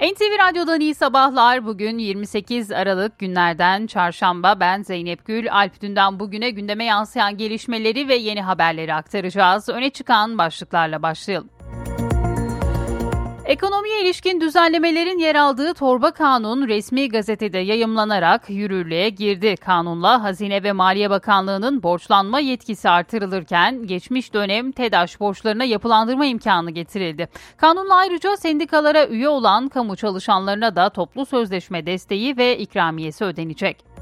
NTV Radyo'dan iyi sabahlar. Bugün 28 Aralık günlerden çarşamba. Ben Zeynep Gül. Alp dünden bugüne gündeme yansıyan gelişmeleri ve yeni haberleri aktaracağız. Öne çıkan başlıklarla başlayalım. Ekonomiye ilişkin düzenlemelerin yer aldığı torba kanun resmi gazetede yayımlanarak yürürlüğe girdi. Kanunla Hazine ve Maliye Bakanlığı'nın borçlanma yetkisi artırılırken geçmiş dönem TEDAŞ borçlarına yapılandırma imkanı getirildi. Kanunla ayrıca sendikalara üye olan kamu çalışanlarına da toplu sözleşme desteği ve ikramiyesi ödenecek.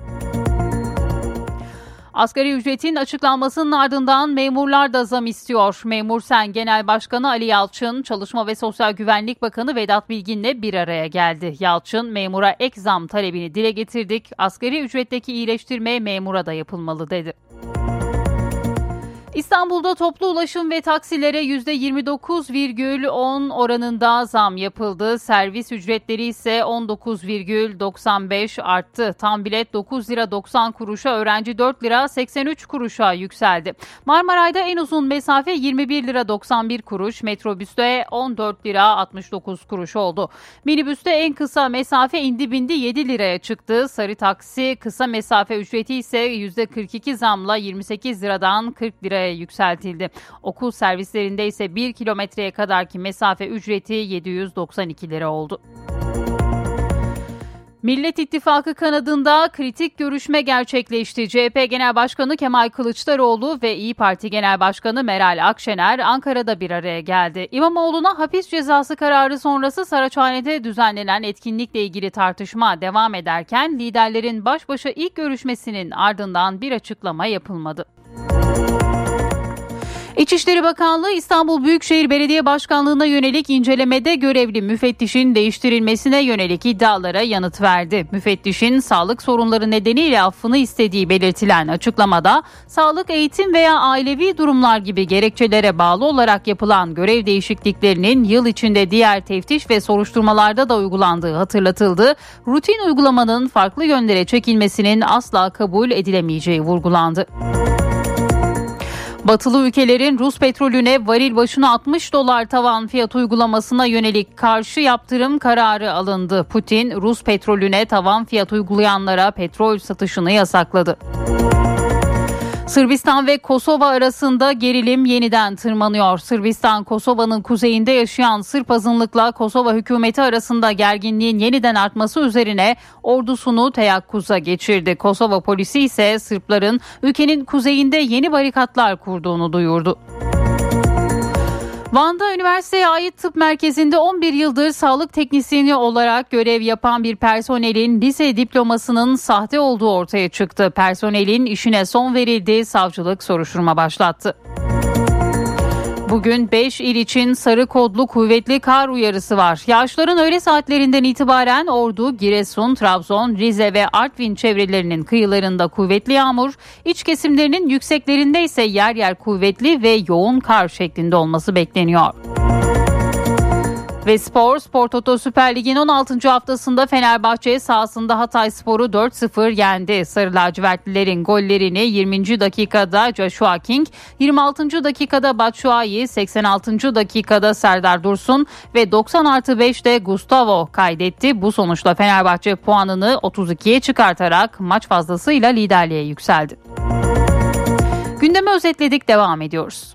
Asgari ücretin açıklanmasının ardından memurlar da zam istiyor. Memur Sen Genel Başkanı Ali Yalçın, Çalışma ve Sosyal Güvenlik Bakanı Vedat Bilgin'le bir araya geldi. Yalçın, memura ek zam talebini dile getirdik. Asgari ücretteki iyileştirme memura da yapılmalı dedi. İstanbul'da toplu ulaşım ve taksilere %29,10 oranında zam yapıldı. Servis ücretleri ise 19,95 arttı. Tam bilet 9 lira 90 kuruşa, öğrenci 4 lira 83 kuruşa yükseldi. Marmaray'da en uzun mesafe 21 lira 91 kuruş, metrobüste 14 lira 69 kuruş oldu. Minibüste en kısa mesafe indi bindi 7 liraya çıktı. Sarı taksi kısa mesafe ücreti ise %42 zamla 28 liradan 40 liraya yükseltildi. Okul servislerinde ise 1 kilometreye kadarki mesafe ücreti 792 lira oldu. Millet İttifakı kanadında kritik görüşme gerçekleşti. CHP Genel Başkanı Kemal Kılıçdaroğlu ve İyi Parti Genel Başkanı Meral Akşener Ankara'da bir araya geldi. İmamoğlu'na hapis cezası kararı sonrası Saraçhane'de düzenlenen etkinlikle ilgili tartışma devam ederken liderlerin baş başa ilk görüşmesinin ardından bir açıklama yapılmadı. İçişleri Bakanlığı İstanbul Büyükşehir Belediye Başkanlığı'na yönelik incelemede görevli müfettişin değiştirilmesine yönelik iddialara yanıt verdi. Müfettişin sağlık sorunları nedeniyle affını istediği belirtilen açıklamada sağlık, eğitim veya ailevi durumlar gibi gerekçelere bağlı olarak yapılan görev değişikliklerinin yıl içinde diğer teftiş ve soruşturmalarda da uygulandığı hatırlatıldı. Rutin uygulamanın farklı yönlere çekilmesinin asla kabul edilemeyeceği vurgulandı. Batılı ülkelerin Rus petrolüne varil başına 60 dolar tavan fiyat uygulamasına yönelik karşı yaptırım kararı alındı. Putin, Rus petrolüne tavan fiyat uygulayanlara petrol satışını yasakladı. Sırbistan ve Kosova arasında gerilim yeniden tırmanıyor. Sırbistan, Kosova'nın kuzeyinde yaşayan Sırp azınlıkla Kosova hükümeti arasında gerginliğin yeniden artması üzerine ordusunu teyakkuza geçirdi. Kosova polisi ise Sırpların ülkenin kuzeyinde yeni barikatlar kurduğunu duyurdu. Van'da üniversiteye ait tıp merkezinde 11 yıldır sağlık teknisyeni olarak görev yapan bir personelin lise diplomasının sahte olduğu ortaya çıktı. Personelin işine son verildi, savcılık soruşturma başlattı. Bugün 5 il için sarı kodlu kuvvetli kar uyarısı var. Yağışların öğle saatlerinden itibaren Ordu, Giresun, Trabzon, Rize ve Artvin çevrelerinin kıyılarında kuvvetli yağmur, iç kesimlerinin yükseklerinde ise yer yer kuvvetli ve yoğun kar şeklinde olması bekleniyor. Ve spor, Spor Toto Süper Lig'in 16. haftasında Fenerbahçe sahasında Hatay Spor'u 4-0 yendi. Sarı lacivertlilerin gollerini 20. dakikada Joshua King, 26. dakikada Batshuayi, 86. dakikada Serdar Dursun ve 90 artı 5'te Gustavo kaydetti. Bu sonuçla Fenerbahçe puanını 32'ye çıkartarak maç fazlasıyla liderliğe yükseldi. Gündemi özetledik devam ediyoruz.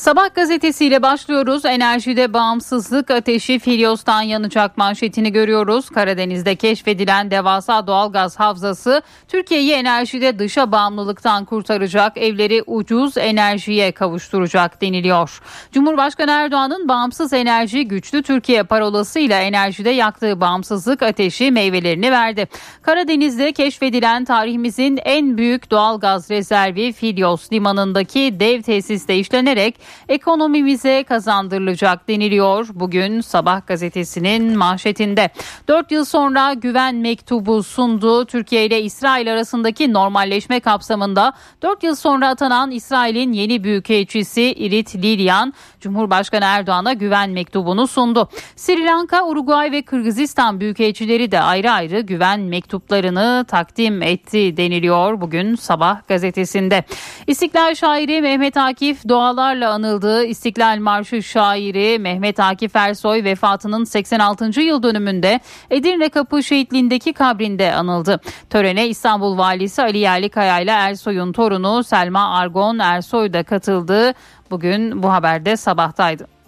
Sabah gazetesiyle başlıyoruz. Enerjide bağımsızlık ateşi Filyos'tan yanacak manşetini görüyoruz. Karadeniz'de keşfedilen devasa doğalgaz havzası Türkiye'yi enerjide dışa bağımlılıktan kurtaracak, evleri ucuz enerjiye kavuşturacak deniliyor. Cumhurbaşkanı Erdoğan'ın bağımsız enerji güçlü Türkiye parolasıyla enerjide yaktığı bağımsızlık ateşi meyvelerini verdi. Karadeniz'de keşfedilen tarihimizin en büyük doğalgaz rezervi Filyos limanındaki dev tesiste işlenerek ekonomimize kazandırılacak deniliyor. Bugün Sabah gazetesinin manşetinde. 4 yıl sonra güven mektubu sundu. Türkiye ile İsrail arasındaki normalleşme kapsamında 4 yıl sonra atanan İsrail'in yeni büyükelçisi Irit Lilyan, Cumhurbaşkanı Erdoğan'a güven mektubunu sundu. Sri Lanka, Uruguay ve Kırgızistan büyükelçileri de ayrı ayrı güven mektuplarını takdim etti deniliyor bugün Sabah gazetesinde. İstiklal şairi Mehmet Akif doğalarla anıldığı İstiklal Marşı şairi Mehmet Akif Ersoy vefatının 86. yıl dönümünde Edirne Kapı şehitliğindeki kabrinde anıldı. Törene İstanbul Valisi Ali Yerlikaya ile Ersoy'un torunu Selma Argon Ersoy da katıldı. Bugün bu haberde sabahtaydı.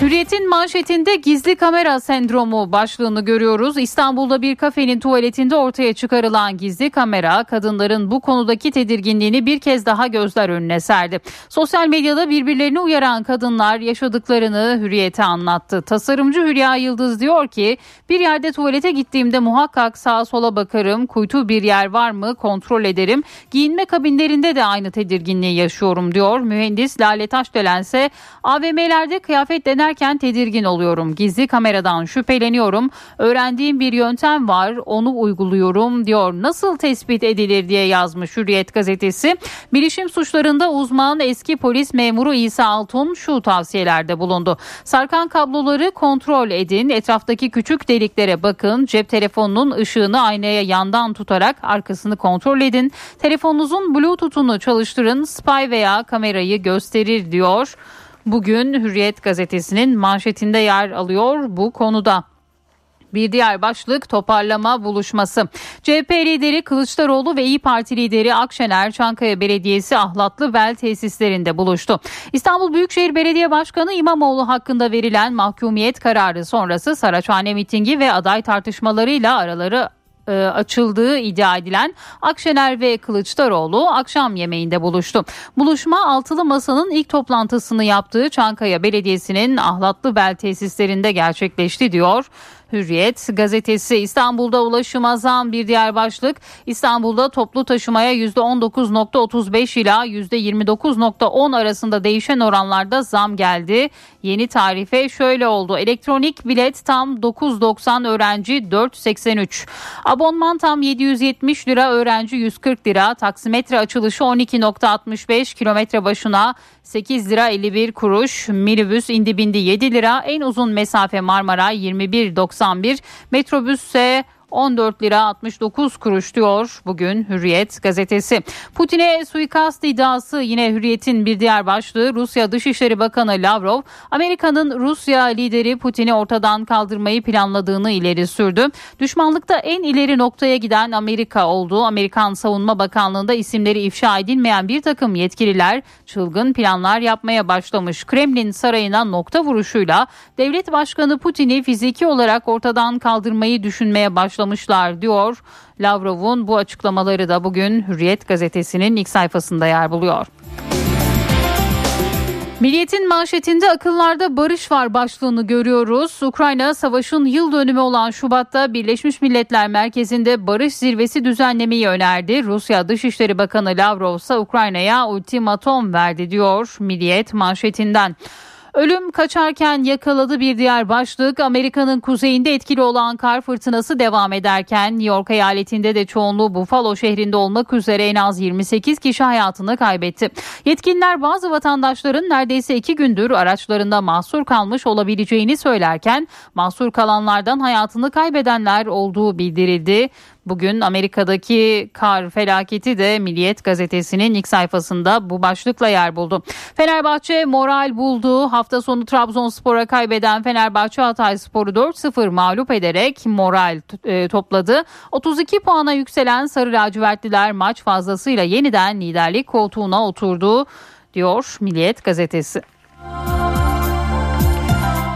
Hürriyet'in manşetinde gizli kamera sendromu başlığını görüyoruz. İstanbul'da bir kafenin tuvaletinde ortaya çıkarılan gizli kamera kadınların bu konudaki tedirginliğini bir kez daha gözler önüne serdi. Sosyal medyada birbirlerini uyaran kadınlar yaşadıklarını Hürriyet'e anlattı. Tasarımcı Hülya Yıldız diyor ki bir yerde tuvalete gittiğimde muhakkak sağa sola bakarım, kuytu bir yer var mı kontrol ederim. Giyinme kabinlerinde de aynı tedirginliği yaşıyorum diyor. Mühendis Lale Taşdelen ise AVM'lerde kıyafet dener izlerken tedirgin oluyorum. Gizli kameradan şüpheleniyorum. Öğrendiğim bir yöntem var onu uyguluyorum diyor. Nasıl tespit edilir diye yazmış Hürriyet gazetesi. Bilişim suçlarında uzman eski polis memuru İsa Altun şu tavsiyelerde bulundu. Sarkan kabloları kontrol edin. Etraftaki küçük deliklere bakın. Cep telefonunun ışığını aynaya yandan tutarak arkasını kontrol edin. Telefonunuzun bluetooth'unu çalıştırın. Spy veya kamerayı gösterir diyor. Bugün Hürriyet gazetesinin manşetinde yer alıyor bu konuda. Bir diğer başlık toparlama buluşması. CHP lideri Kılıçdaroğlu ve İyi Parti lideri Akşener Çankaya Belediyesi Ahlatlı Bel tesislerinde buluştu. İstanbul Büyükşehir Belediye Başkanı İmamoğlu hakkında verilen mahkumiyet kararı sonrası Saraçhane mitingi ve aday tartışmalarıyla araları e, açıldığı iddia edilen Akşener ve Kılıçdaroğlu akşam yemeğinde buluştu. Buluşma altılı masanın ilk toplantısını yaptığı Çankaya Belediyesi'nin Ahlatlı Bel tesislerinde gerçekleşti diyor. Hürriyet gazetesi İstanbul'da ulaşıma zam bir diğer başlık. İstanbul'da toplu taşımaya %19.35 ila %29.10 arasında değişen oranlarda zam geldi. Yeni tarife şöyle oldu. Elektronik bilet tam 9.90 öğrenci 4.83. Abonman tam 770 lira öğrenci 140 lira. Taksimetre açılışı 12.65 kilometre başına 8 lira 51 kuruş. Minibüs indi bindi 7 lira. En uzun mesafe Marmara 21.91. Metrobüs ise 14 lira 69 kuruş diyor bugün Hürriyet gazetesi. Putin'e suikast iddiası yine Hürriyet'in bir diğer başlığı Rusya Dışişleri Bakanı Lavrov Amerika'nın Rusya lideri Putin'i ortadan kaldırmayı planladığını ileri sürdü. Düşmanlıkta en ileri noktaya giden Amerika olduğu Amerikan Savunma Bakanlığı'nda isimleri ifşa edilmeyen bir takım yetkililer çılgın planlar yapmaya başlamış. Kremlin sarayına nokta vuruşuyla devlet başkanı Putin'i fiziki olarak ortadan kaldırmayı düşünmeye başlamış açıklamışlar diyor. Lavrov'un bu açıklamaları da bugün Hürriyet gazetesinin ilk sayfasında yer buluyor. Milliyetin manşetinde akıllarda barış var başlığını görüyoruz. Ukrayna savaşın yıl dönümü olan Şubat'ta Birleşmiş Milletler Merkezi'nde barış zirvesi düzenlemeyi önerdi. Rusya Dışişleri Bakanı Lavrov ise Ukrayna'ya ultimatom verdi diyor Milliyet manşetinden. Ölüm kaçarken yakaladı bir diğer başlık. Amerika'nın kuzeyinde etkili olan kar fırtınası devam ederken New York eyaletinde de çoğunluğu Buffalo şehrinde olmak üzere en az 28 kişi hayatını kaybetti. Yetkililer bazı vatandaşların neredeyse iki gündür araçlarında mahsur kalmış olabileceğini söylerken mahsur kalanlardan hayatını kaybedenler olduğu bildirildi. Bugün Amerika'daki kar felaketi de Milliyet gazetesinin ilk sayfasında bu başlıkla yer buldu. Fenerbahçe moral buldu. Hafta sonu Trabzonspor'a kaybeden Fenerbahçe Hatay Sporu 4-0 mağlup ederek moral e, topladı. 32 puana yükselen Sarı Lacivertliler maç fazlasıyla yeniden liderlik koltuğuna oturdu diyor Milliyet gazetesi.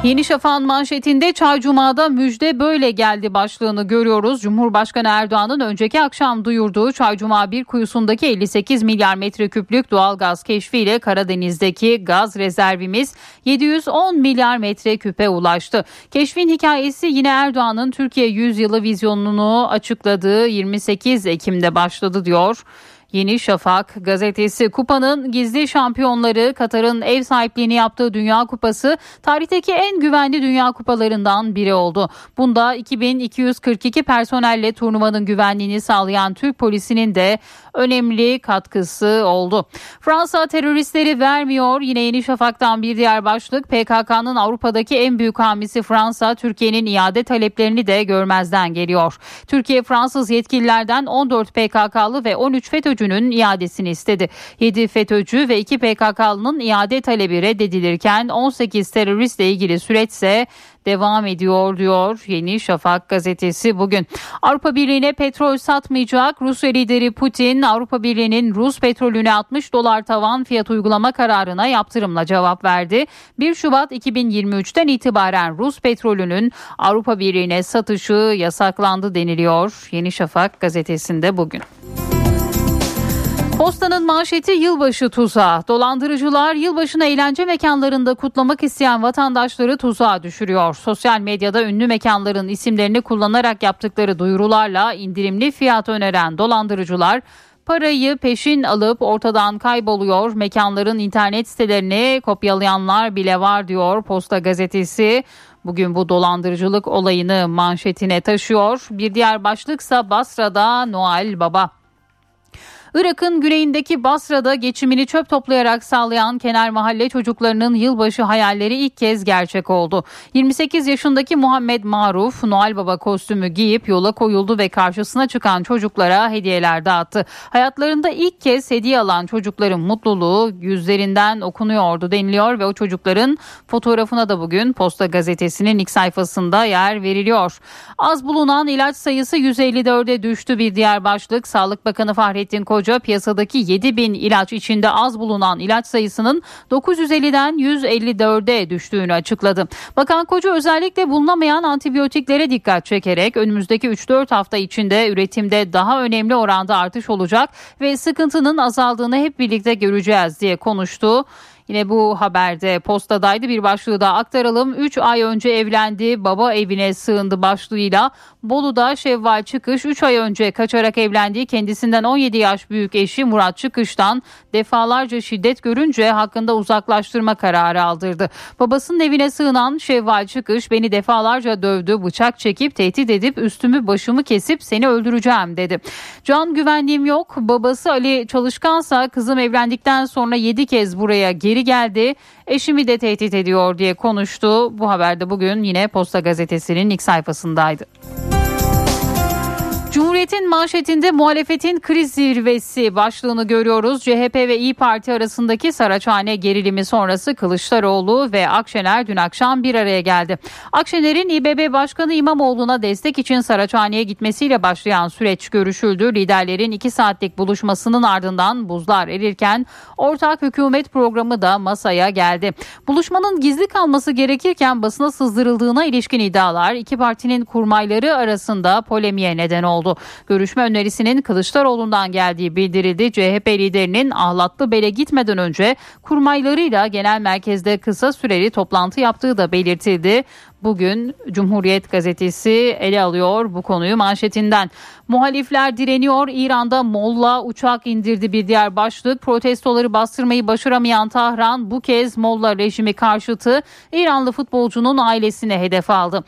Yeni Şafak'ın manşetinde Çay Cuma'da müjde böyle geldi başlığını görüyoruz. Cumhurbaşkanı Erdoğan'ın önceki akşam duyurduğu Çay Cuma bir kuyusundaki 58 milyar metreküplük doğal gaz keşfiyle Karadeniz'deki gaz rezervimiz 710 milyar metreküpe ulaştı. Keşfin hikayesi yine Erdoğan'ın Türkiye 100 yılı vizyonunu açıkladığı 28 Ekim'de başladı diyor. Yeni Şafak gazetesi kupanın gizli şampiyonları Katar'ın ev sahipliğini yaptığı Dünya Kupası tarihteki en güvenli Dünya Kupalarından biri oldu. Bunda 2242 personelle turnuvanın güvenliğini sağlayan Türk polisinin de önemli katkısı oldu. Fransa teröristleri vermiyor. Yine Yeni Şafak'tan bir diğer başlık PKK'nın Avrupa'daki en büyük hamisi Fransa Türkiye'nin iade taleplerini de görmezden geliyor. Türkiye Fransız yetkililerden 14 PKK'lı ve 13 FETÖ'cünün iadesini istedi. 7 FETÖ'cü ve 2 PKK'lının iade talebi reddedilirken 18 teröristle ilgili süreçse devam ediyor diyor Yeni Şafak gazetesi bugün. Avrupa Birliği'ne petrol satmayacak. Rusya lideri Putin Avrupa Birliği'nin Rus petrolüne 60 dolar tavan fiyat uygulama kararına yaptırımla cevap verdi. 1 Şubat 2023'ten itibaren Rus petrolünün Avrupa Birliği'ne satışı yasaklandı deniliyor. Yeni Şafak gazetesinde bugün. Postanın manşeti yılbaşı tuzağı. Dolandırıcılar yılbaşını eğlence mekanlarında kutlamak isteyen vatandaşları tuzağa düşürüyor. Sosyal medyada ünlü mekanların isimlerini kullanarak yaptıkları duyurularla indirimli fiyat öneren dolandırıcılar parayı peşin alıp ortadan kayboluyor. Mekanların internet sitelerini kopyalayanlar bile var diyor Posta gazetesi. Bugün bu dolandırıcılık olayını manşetine taşıyor. Bir diğer başlıksa Basra'da Noel Baba. Irak'ın güneyindeki Basra'da geçimini çöp toplayarak sağlayan kenar mahalle çocuklarının yılbaşı hayalleri ilk kez gerçek oldu. 28 yaşındaki Muhammed Maruf Noel Baba kostümü giyip yola koyuldu ve karşısına çıkan çocuklara hediyeler dağıttı. Hayatlarında ilk kez hediye alan çocukların mutluluğu yüzlerinden okunuyordu deniliyor ve o çocukların fotoğrafına da bugün Posta Gazetesi'nin ilk sayfasında yer veriliyor. Az bulunan ilaç sayısı 154'e düştü bir diğer başlık. Sağlık Bakanı Fahrettin Koca Koca piyasadaki 7 bin ilaç içinde az bulunan ilaç sayısının 950'den 154'e düştüğünü açıkladı. Bakan Koca özellikle bulunamayan antibiyotiklere dikkat çekerek önümüzdeki 3-4 hafta içinde üretimde daha önemli oranda artış olacak ve sıkıntının azaldığını hep birlikte göreceğiz diye konuştu. Yine bu haberde postadaydı bir başlığı da aktaralım. 3 ay önce evlendi baba evine sığındı başlığıyla Bolu'da Şevval Çıkış 3 ay önce kaçarak evlendiği kendisinden 17 yaş büyük eşi Murat Çıkış'tan defalarca şiddet görünce hakkında uzaklaştırma kararı aldırdı. Babasının evine sığınan Şevval Çıkış beni defalarca dövdü, bıçak çekip tehdit edip üstümü başımı kesip seni öldüreceğim dedi. Can güvenliğim yok. Babası Ali Çalışkansa kızım evlendikten sonra 7 kez buraya geri geldi. Eşimi de tehdit ediyor diye konuştu. Bu haberde bugün yine Posta Gazetesi'nin ilk sayfasındaydı. Cumhuriyet'in manşetinde muhalefetin kriz zirvesi başlığını görüyoruz. CHP ve İyi Parti arasındaki Saraçhane gerilimi sonrası Kılıçdaroğlu ve Akşener dün akşam bir araya geldi. Akşener'in İBB Başkanı İmamoğlu'na destek için Saraçhane'ye gitmesiyle başlayan süreç görüşüldü. Liderlerin iki saatlik buluşmasının ardından buzlar erirken ortak hükümet programı da masaya geldi. Buluşmanın gizli kalması gerekirken basına sızdırıldığına ilişkin iddialar iki partinin kurmayları arasında polemiğe neden oldu. Görüşme önerisinin Kılıçdaroğlu'ndan geldiği bildirildi. CHP liderinin ahlatlı bele gitmeden önce kurmaylarıyla genel merkezde kısa süreli toplantı yaptığı da belirtildi. Bugün Cumhuriyet gazetesi ele alıyor bu konuyu manşetinden. Muhalifler direniyor. İran'da Molla uçak indirdi bir diğer başlık. Protestoları bastırmayı başaramayan Tahran bu kez Molla rejimi karşıtı İranlı futbolcunun ailesine hedef aldı.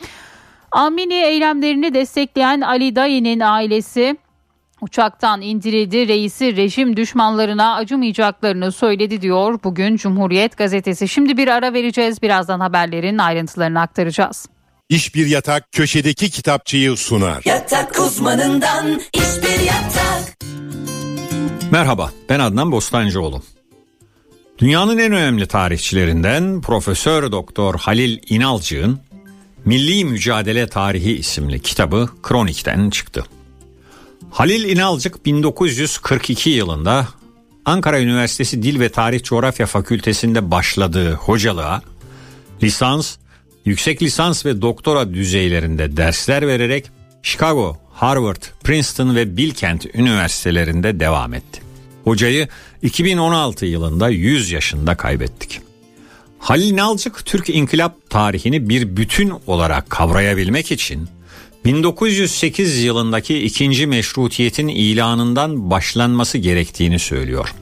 Amini eylemlerini destekleyen Ali Dayı'nın ailesi uçaktan indirildi. Reisi rejim düşmanlarına acımayacaklarını söyledi diyor bugün Cumhuriyet gazetesi. Şimdi bir ara vereceğiz. Birazdan haberlerin ayrıntılarını aktaracağız. İş bir yatak köşedeki kitapçıyı sunar. Yatak uzmanından iş bir yatak. Merhaba ben Adnan Bostancıoğlu. Dünyanın en önemli tarihçilerinden Profesör Doktor Halil İnalcık'ın Milli Mücadele Tarihi isimli kitabı Kronik'ten çıktı. Halil İnalcık 1942 yılında Ankara Üniversitesi Dil ve Tarih Coğrafya Fakültesinde başladığı hocalığa lisans, yüksek lisans ve doktora düzeylerinde dersler vererek Chicago, Harvard, Princeton ve Bilkent üniversitelerinde devam etti. Hocayı 2016 yılında 100 yaşında kaybettik. Halil Nalcık Türk İnkılap tarihini bir bütün olarak kavrayabilmek için 1908 yılındaki ikinci meşrutiyetin ilanından başlanması gerektiğini söylüyor.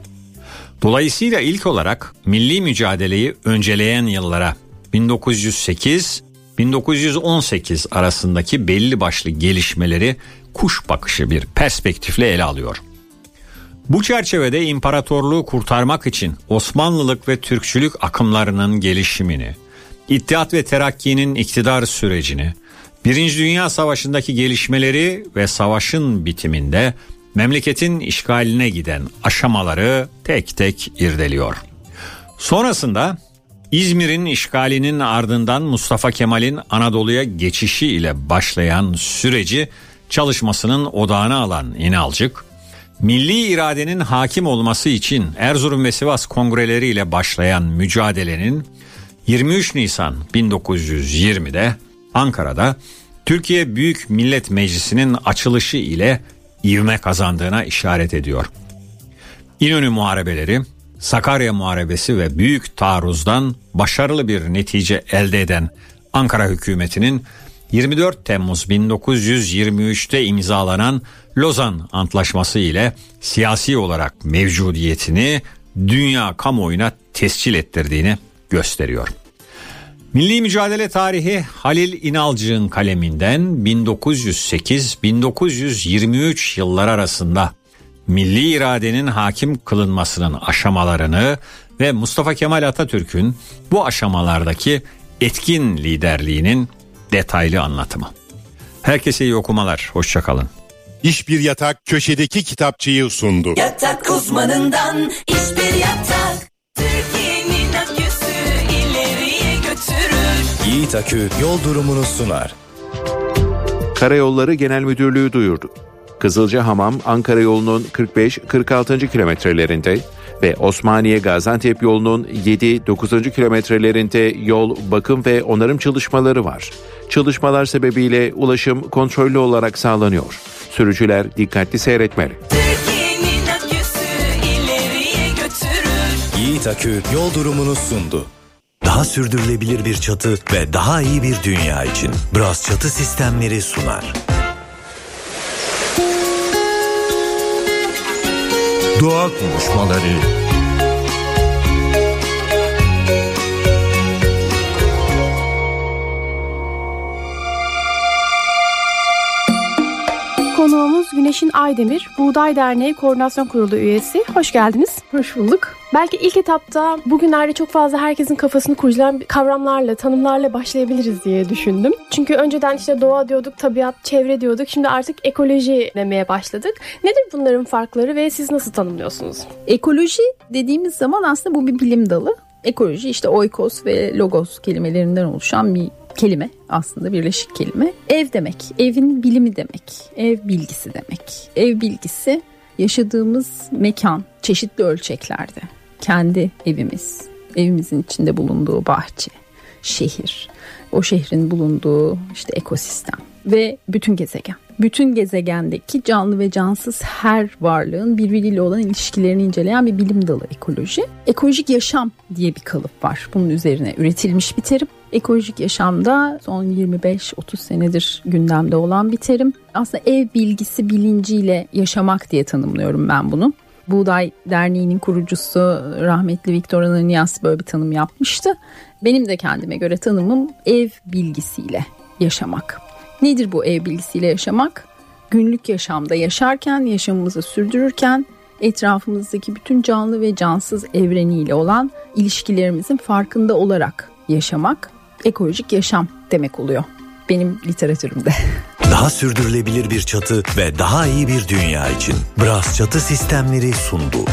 Dolayısıyla ilk olarak milli mücadeleyi önceleyen yıllara 1908-1918 arasındaki belli başlı gelişmeleri kuş bakışı bir perspektifle ele alıyor. Bu çerçevede imparatorluğu kurtarmak için Osmanlılık ve Türkçülük akımlarının gelişimini, İttihat ve Terakki'nin iktidar sürecini, Birinci Dünya Savaşı'ndaki gelişmeleri ve savaşın bitiminde memleketin işgaline giden aşamaları tek tek irdeliyor. Sonrasında İzmir'in işgalinin ardından Mustafa Kemal'in Anadolu'ya geçişi ile başlayan süreci çalışmasının odağına alan İnalcık, milli iradenin hakim olması için Erzurum ve Sivas kongreleriyle başlayan mücadelenin 23 Nisan 1920'de Ankara'da Türkiye Büyük Millet Meclisi'nin açılışı ile ivme kazandığına işaret ediyor. İnönü Muharebeleri, Sakarya Muharebesi ve Büyük Taarruz'dan başarılı bir netice elde eden Ankara hükümetinin 24 Temmuz 1923'te imzalanan Lozan Antlaşması ile siyasi olarak mevcudiyetini dünya kamuoyuna tescil ettirdiğini gösteriyor. Milli mücadele tarihi Halil İnalcık'ın kaleminden 1908-1923 yıllar arasında milli iradenin hakim kılınmasının aşamalarını ve Mustafa Kemal Atatürk'ün bu aşamalardaki etkin liderliğinin detaylı anlatımı. Herkese iyi okumalar, hoşçakalın. İş Bir Yatak köşedeki kitapçıyı sundu. Yatak uzmanından iş bir yatak. Türkiye'nin aküsü ileriye götürür. Yiğit Akü yol durumunu sunar. Karayolları Genel Müdürlüğü duyurdu. Kızılcahamam Ankara yolunun 45-46. kilometrelerinde ve Osmaniye Gaziantep yolunun 7-9. kilometrelerinde yol bakım ve onarım çalışmaları var. Çalışmalar sebebiyle ulaşım kontrollü olarak sağlanıyor. Sürücüler dikkatli seyretmeli. Yiğit Akü yol durumunu sundu. Daha sürdürülebilir bir çatı ve daha iyi bir dünya için Bras Çatı Sistemleri sunar. Doğa konuşmaları. Konuğumuz Güneşin Aydemir, Buğday Derneği Koordinasyon Kurulu üyesi. Hoş geldiniz. Hoş bulduk. Belki ilk etapta bugünlerde çok fazla herkesin kafasını kurcalayan kavramlarla, tanımlarla başlayabiliriz diye düşündüm. Çünkü önceden işte doğa diyorduk, tabiat, çevre diyorduk. Şimdi artık ekoloji demeye başladık. Nedir bunların farkları ve siz nasıl tanımlıyorsunuz? Ekoloji dediğimiz zaman aslında bu bir bilim dalı. Ekoloji işte oikos ve logos kelimelerinden oluşan bir kelime aslında birleşik kelime. Ev demek, evin bilimi demek, ev bilgisi demek. Ev bilgisi yaşadığımız mekan çeşitli ölçeklerde. Kendi evimiz, evimizin içinde bulunduğu bahçe, şehir, o şehrin bulunduğu işte ekosistem ve bütün gezegen. Bütün gezegendeki canlı ve cansız her varlığın birbiriyle olan ilişkilerini inceleyen bir bilim dalı ekoloji. Ekolojik yaşam diye bir kalıp var. Bunun üzerine üretilmiş bir terim. Ekolojik yaşamda son 25-30 senedir gündemde olan bir terim. Aslında ev bilgisi bilinciyle yaşamak diye tanımlıyorum ben bunu. Buğday Derneği'nin kurucusu rahmetli Viktor Ananias böyle bir tanım yapmıştı. Benim de kendime göre tanımım ev bilgisiyle yaşamak. Nedir bu ev bilgisiyle yaşamak? Günlük yaşamda yaşarken, yaşamımızı sürdürürken etrafımızdaki bütün canlı ve cansız evreniyle olan ilişkilerimizin farkında olarak yaşamak ekolojik yaşam demek oluyor benim literatürümde. Daha sürdürülebilir bir çatı ve daha iyi bir dünya için Bras Çatı Sistemleri sundu.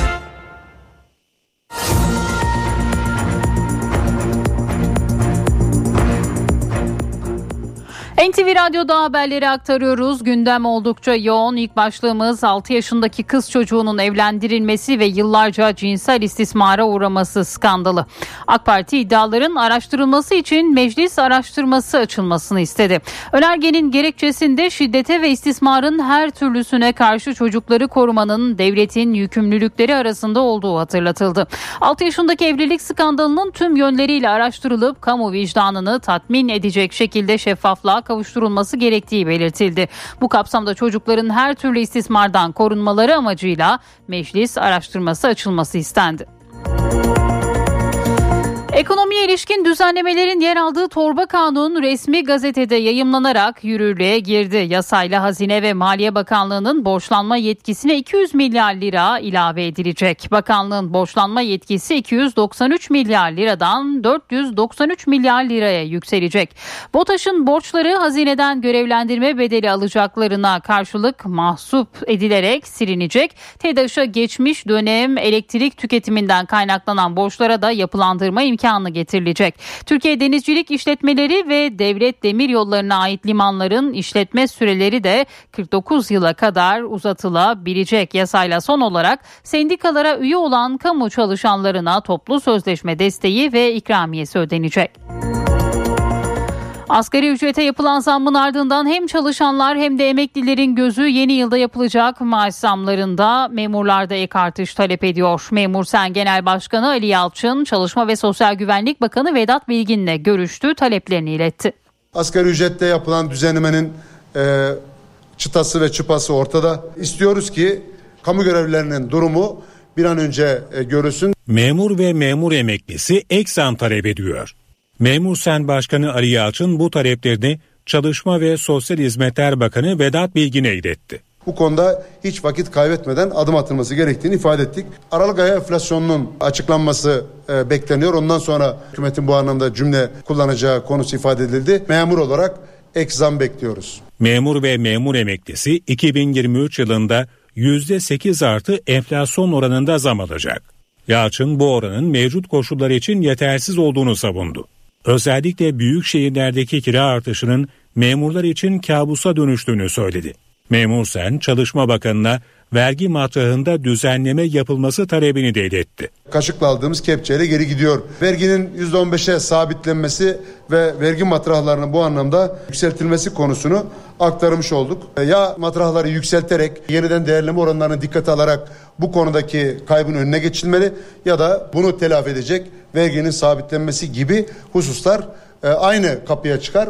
NTV Radyo'da haberleri aktarıyoruz. Gündem oldukça yoğun. İlk başlığımız 6 yaşındaki kız çocuğunun evlendirilmesi ve yıllarca cinsel istismara uğraması skandalı. AK Parti iddiaların araştırılması için meclis araştırması açılmasını istedi. Önergenin gerekçesinde şiddete ve istismarın her türlüsüne karşı çocukları korumanın devletin yükümlülükleri arasında olduğu hatırlatıldı. 6 yaşındaki evlilik skandalının tüm yönleriyle araştırılıp kamu vicdanını tatmin edecek şekilde şeffaflığa kavuşturulması gerektiği belirtildi. Bu kapsamda çocukların her türlü istismardan korunmaları amacıyla meclis araştırması açılması istendi. Ekonomiye ilişkin düzenlemelerin yer aldığı torba kanun resmi gazetede yayımlanarak yürürlüğe girdi. Yasayla Hazine ve Maliye Bakanlığı'nın borçlanma yetkisine 200 milyar lira ilave edilecek. Bakanlığın borçlanma yetkisi 293 milyar liradan 493 milyar liraya yükselecek. BOTAŞ'ın borçları hazineden görevlendirme bedeli alacaklarına karşılık mahsup edilerek silinecek. TEDAŞ'a geçmiş dönem elektrik tüketiminden kaynaklanan borçlara da yapılandırma imkanı imkanı getirilecek. Türkiye Denizcilik İşletmeleri ve Devlet Demir Yolları'na ait limanların işletme süreleri de 49 yıla kadar uzatılabilecek. Yasayla son olarak sendikalara üye olan kamu çalışanlarına toplu sözleşme desteği ve ikramiyesi ödenecek. Asgari ücrete yapılan zammın ardından hem çalışanlar hem de emeklilerin gözü yeni yılda yapılacak maaş zamlarında memurlarda ek artış talep ediyor. Memur Sen Genel Başkanı Ali Yalçın, Çalışma ve Sosyal Güvenlik Bakanı Vedat Bilgin'le görüştü, taleplerini iletti. Asgari ücrette yapılan düzenlemenin e, çıtası ve çıpası ortada. İstiyoruz ki kamu görevlilerinin durumu bir an önce e, görülsün. Memur ve memur emeklisi ek zam talep ediyor. Memur Sen Başkanı Ali Yalçın bu taleplerini Çalışma ve Sosyal Hizmetler Bakanı Vedat Bilgin'e iletti. Bu konuda hiç vakit kaybetmeden adım atılması gerektiğini ifade ettik. Aralık ayı enflasyonunun açıklanması e, bekleniyor. Ondan sonra hükümetin bu anlamda cümle kullanacağı konusu ifade edildi. Memur olarak ek zam bekliyoruz. Memur ve memur emeklisi 2023 yılında %8 artı enflasyon oranında zam alacak. Yalçın bu oranın mevcut koşullar için yetersiz olduğunu savundu. Özellikle büyük şehirlerdeki kira artışının memurlar için kabusa dönüştüğünü söyledi. Memur Sen Çalışma Bakanı'na vergi matrahında düzenleme yapılması talebini de iletti. Kaşıkla aldığımız kepçeyle geri gidiyor. Verginin %15'e sabitlenmesi ve vergi matrahlarının bu anlamda yükseltilmesi konusunu aktarmış olduk. Ya matrahları yükselterek yeniden değerleme oranlarını dikkate alarak bu konudaki kaybın önüne geçilmeli ya da bunu telafi edecek verginin sabitlenmesi gibi hususlar e, aynı kapıya çıkar.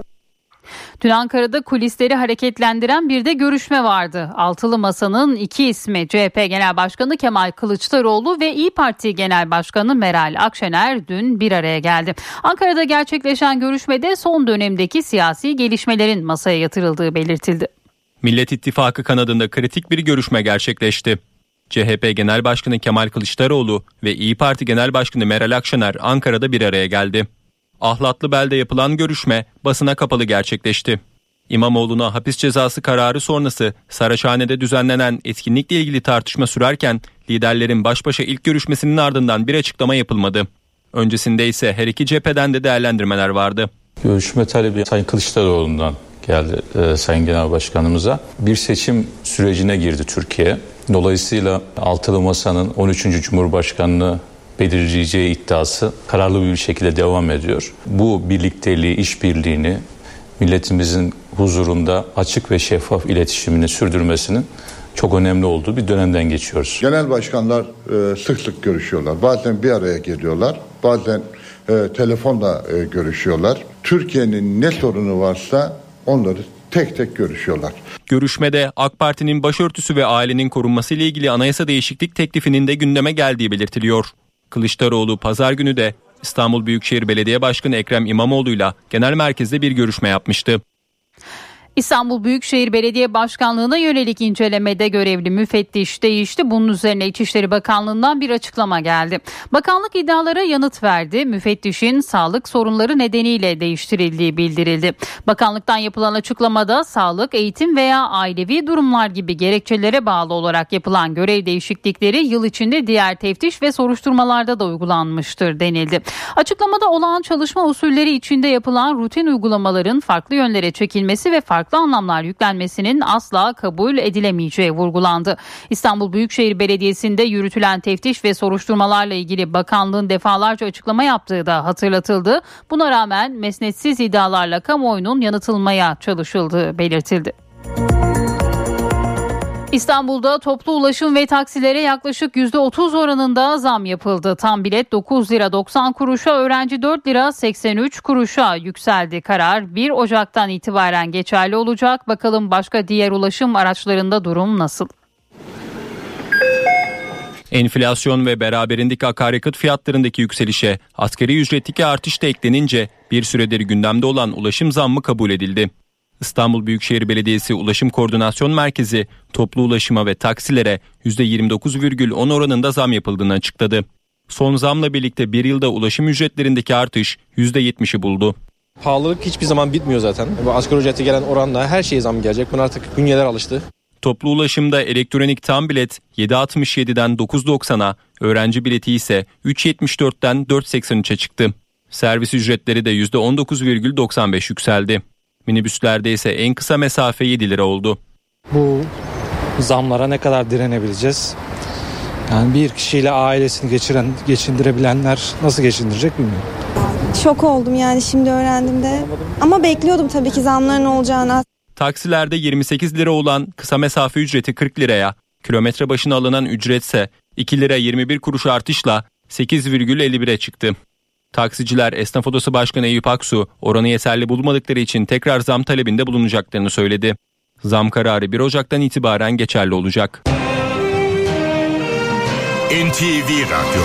Dün Ankara'da kulisleri hareketlendiren bir de görüşme vardı. Altılı Masa'nın iki ismi CHP Genel Başkanı Kemal Kılıçdaroğlu ve İyi Parti Genel Başkanı Meral Akşener dün bir araya geldi. Ankara'da gerçekleşen görüşmede son dönemdeki siyasi gelişmelerin masaya yatırıldığı belirtildi. Millet İttifakı kanadında kritik bir görüşme gerçekleşti. CHP Genel Başkanı Kemal Kılıçdaroğlu ve İyi Parti Genel Başkanı Meral Akşener Ankara'da bir araya geldi. Ahlatlı Bel'de yapılan görüşme basına kapalı gerçekleşti. İmamoğlu'na hapis cezası kararı sonrası Saraçhane'de düzenlenen etkinlikle ilgili tartışma sürerken liderlerin baş başa ilk görüşmesinin ardından bir açıklama yapılmadı. Öncesinde ise her iki cepheden de değerlendirmeler vardı. Görüşme talebi Sayın Kılıçdaroğlu'ndan geldi e, Sayın Genel Başkanımıza. Bir seçim sürecine girdi Türkiye. Dolayısıyla Altılı Masa'nın 13. Cumhurbaşkanlığı belirleyeceği iddiası kararlı bir şekilde devam ediyor. Bu birlikteliği, işbirliğini milletimizin huzurunda açık ve şeffaf iletişimini sürdürmesinin çok önemli olduğu bir dönemden geçiyoruz. Genel başkanlar e, sık sık görüşüyorlar. Bazen bir araya geliyorlar. Bazen e, telefonla e, görüşüyorlar. Türkiye'nin ne sorunu varsa onları tek tek görüşüyorlar. Görüşmede AK Parti'nin başörtüsü ve ailenin korunması ile ilgili anayasa değişiklik teklifinin de gündeme geldiği belirtiliyor. Kılıçdaroğlu pazar günü de İstanbul Büyükşehir Belediye Başkanı Ekrem İmamoğlu'yla genel merkezde bir görüşme yapmıştı. İstanbul Büyükşehir Belediye Başkanlığı'na yönelik incelemede görevli müfettiş değişti. Bunun üzerine İçişleri Bakanlığı'ndan bir açıklama geldi. Bakanlık iddialara yanıt verdi. Müfettişin sağlık sorunları nedeniyle değiştirildiği bildirildi. Bakanlıktan yapılan açıklamada sağlık, eğitim veya ailevi durumlar gibi gerekçelere bağlı olarak yapılan görev değişiklikleri yıl içinde diğer teftiş ve soruşturmalarda da uygulanmıştır denildi. Açıklamada olağan çalışma usulleri içinde yapılan rutin uygulamaların farklı yönlere çekilmesi ve farklı farklı anlamlar yüklenmesinin asla kabul edilemeyeceği vurgulandı. İstanbul Büyükşehir Belediyesi'nde yürütülen teftiş ve soruşturmalarla ilgili bakanlığın defalarca açıklama yaptığı da hatırlatıldı. Buna rağmen mesnetsiz iddialarla kamuoyunun yanıtılmaya çalışıldığı belirtildi. İstanbul'da toplu ulaşım ve taksilere yaklaşık %30 oranında zam yapıldı. Tam bilet 9 lira 90 kuruşa, öğrenci 4 lira 83 kuruşa yükseldi. Karar 1 Ocak'tan itibaren geçerli olacak. Bakalım başka diğer ulaşım araçlarında durum nasıl? Enflasyon ve beraberindeki akaryakıt fiyatlarındaki yükselişe asgari ücretteki artış da eklenince bir süredir gündemde olan ulaşım zammı kabul edildi. İstanbul Büyükşehir Belediyesi Ulaşım Koordinasyon Merkezi toplu ulaşıma ve taksilere %29,10 oranında zam yapıldığını açıkladı. Son zamla birlikte bir yılda ulaşım ücretlerindeki artış %70'i buldu. Pahalılık hiçbir zaman bitmiyor zaten. Bu asgari ücrete gelen oranla her şeye zam gelecek. Buna artık bünyeler alıştı. Toplu ulaşımda elektronik tam bilet 7.67'den 9.90'a, öğrenci bileti ise 3.74'ten 4.83'e çıktı. Servis ücretleri de %19,95 yükseldi. Minibüslerde ise en kısa mesafe 7 lira oldu. Bu zamlara ne kadar direnebileceğiz? Yani bir kişiyle ailesini geçiren, geçindirebilenler nasıl geçindirecek bilmiyorum. Şok oldum yani şimdi öğrendiğimde. Ama bekliyordum tabii ki zamların olacağını. Taksilerde 28 lira olan kısa mesafe ücreti 40 liraya, kilometre başına alınan ücretse 2 lira 21 kuruş artışla 8,51'e çıktı. Taksiciler Esnaf Odası Başkanı Eyüp Aksu oranı yeterli bulmadıkları için tekrar zam talebinde bulunacaklarını söyledi. Zam kararı 1 Ocak'tan itibaren geçerli olacak. NTV Radyo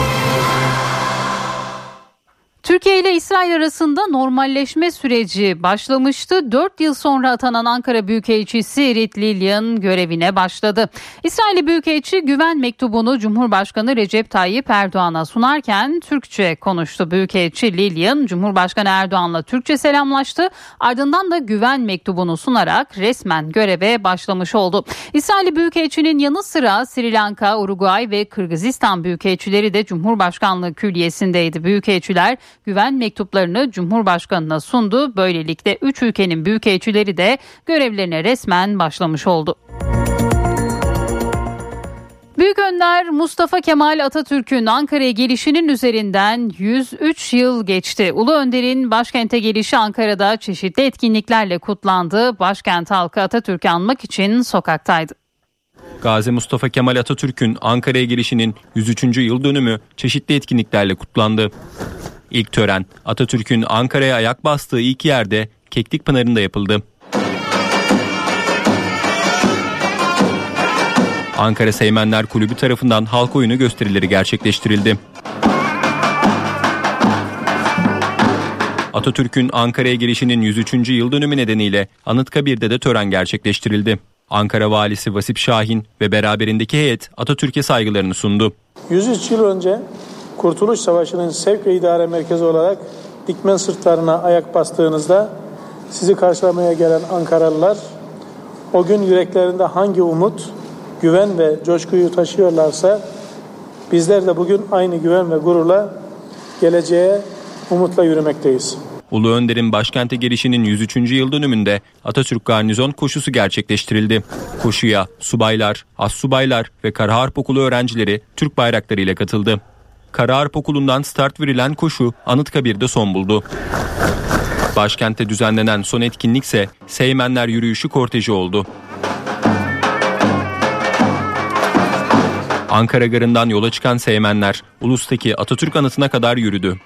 Türkiye ile İsrail arasında normalleşme süreci başlamıştı. 4 yıl sonra atanan Ankara Büyükelçisi Rit Lilyan görevine başladı. İsrail Büyükelçi güven mektubunu Cumhurbaşkanı Recep Tayyip Erdoğan'a sunarken Türkçe konuştu. Büyükelçi Lilyan Cumhurbaşkanı Erdoğan'la Türkçe selamlaştı. Ardından da güven mektubunu sunarak resmen göreve başlamış oldu. İsrail Büyükelçinin yanı sıra Sri Lanka, Uruguay ve Kırgızistan Büyükelçileri de Cumhurbaşkanlığı Külliyesi'ndeydi. Büyükelçiler güven mektuplarını Cumhurbaşkanına sundu. Böylelikle 3 ülkenin büyükelçileri de görevlerine resmen başlamış oldu. Büyük Önder Mustafa Kemal Atatürk'ün Ankara'ya gelişinin üzerinden 103 yıl geçti. Ulu Önder'in başkente gelişi Ankara'da çeşitli etkinliklerle kutlandı. Başkent halkı Atatürk'ü anmak için sokaktaydı. Gazi Mustafa Kemal Atatürk'ün Ankara'ya gelişinin 103. yıl dönümü çeşitli etkinliklerle kutlandı. İlk tören Atatürk'ün Ankara'ya ayak bastığı ilk yerde Keklik Pınarı'nda yapıldı. Ankara Seymenler Kulübü tarafından halk oyunu gösterileri gerçekleştirildi. Atatürk'ün Ankara'ya gelişinin 103. yıl dönümü nedeniyle Anıtkabir'de de tören gerçekleştirildi. Ankara Valisi Vasip Şahin ve beraberindeki heyet Atatürk'e saygılarını sundu. 103 yıl önce Kurtuluş Savaşı'nın sevk ve idare merkezi olarak Dikmen sırtlarına ayak bastığınızda sizi karşılamaya gelen Ankaralılar o gün yüreklerinde hangi umut, güven ve coşkuyu taşıyorlarsa bizler de bugün aynı güven ve gururla geleceğe umutla yürümekteyiz. Ulu Önder'in başkente gelişinin 103. yıl dönümünde Atatürk Garnizon koşusu gerçekleştirildi. Koşuya subaylar, assubaylar ve Kara Harp Okulu öğrencileri Türk bayrakları ile katıldı. Kara Harp Okulu'ndan start verilen koşu Anıtkabir'de son buldu. Başkentte düzenlenen son etkinlikse Seymenler Yürüyüşü korteji oldu. Ankara Garı'ndan yola çıkan Seymenler Ulus'taki Atatürk anıtına kadar yürüdü.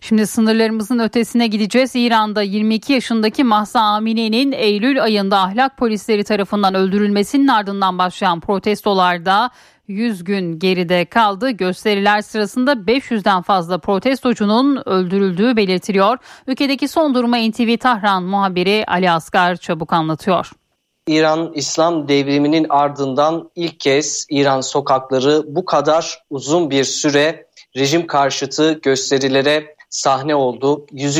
Şimdi sınırlarımızın ötesine gideceğiz. İran'da 22 yaşındaki Mahsa Amine'nin Eylül ayında ahlak polisleri tarafından öldürülmesinin ardından başlayan protestolarda 100 gün geride kaldı. Gösteriler sırasında 500'den fazla protestocunun öldürüldüğü belirtiliyor. Ülkedeki son duruma NTV Tahran muhabiri Ali Asgar çabuk anlatıyor. İran İslam devriminin ardından ilk kez İran sokakları bu kadar uzun bir süre rejim karşıtı gösterilere sahne oldu. 100.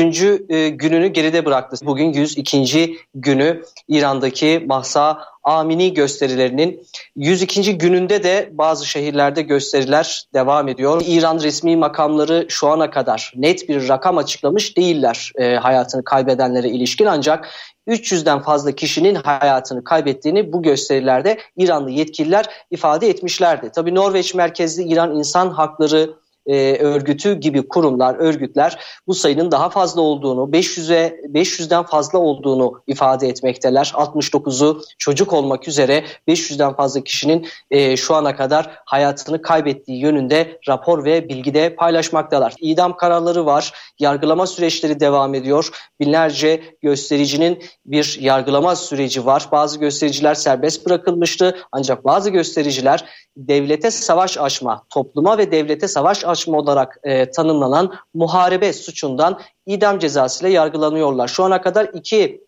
E, gününü geride bıraktı. Bugün 102. günü İran'daki Mahsa Amini gösterilerinin 102. gününde de bazı şehirlerde gösteriler devam ediyor. İran resmi makamları şu ana kadar net bir rakam açıklamış değiller e, hayatını kaybedenlere ilişkin ancak 300'den fazla kişinin hayatını kaybettiğini bu gösterilerde İranlı yetkililer ifade etmişlerdi. Tabii Norveç merkezli İran İnsan Hakları e, Örgütü gibi kurumlar, örgütler bu sayının daha fazla olduğunu, 500'e 500'den fazla olduğunu ifade etmekteler. 69'u çocuk olmak üzere 500'den fazla kişinin e, şu ana kadar hayatını kaybettiği yönünde rapor ve bilgide paylaşmaktalar. İdam kararları var, yargılama süreçleri devam ediyor. Binlerce göstericinin bir yargılama süreci var. Bazı göstericiler serbest bırakılmıştı ancak bazı göstericiler devlete savaş açma, topluma ve devlete savaş açma olarak e, tanımlanan muharebe suçundan idam cezası ile yargılanıyorlar. Şu ana kadar iki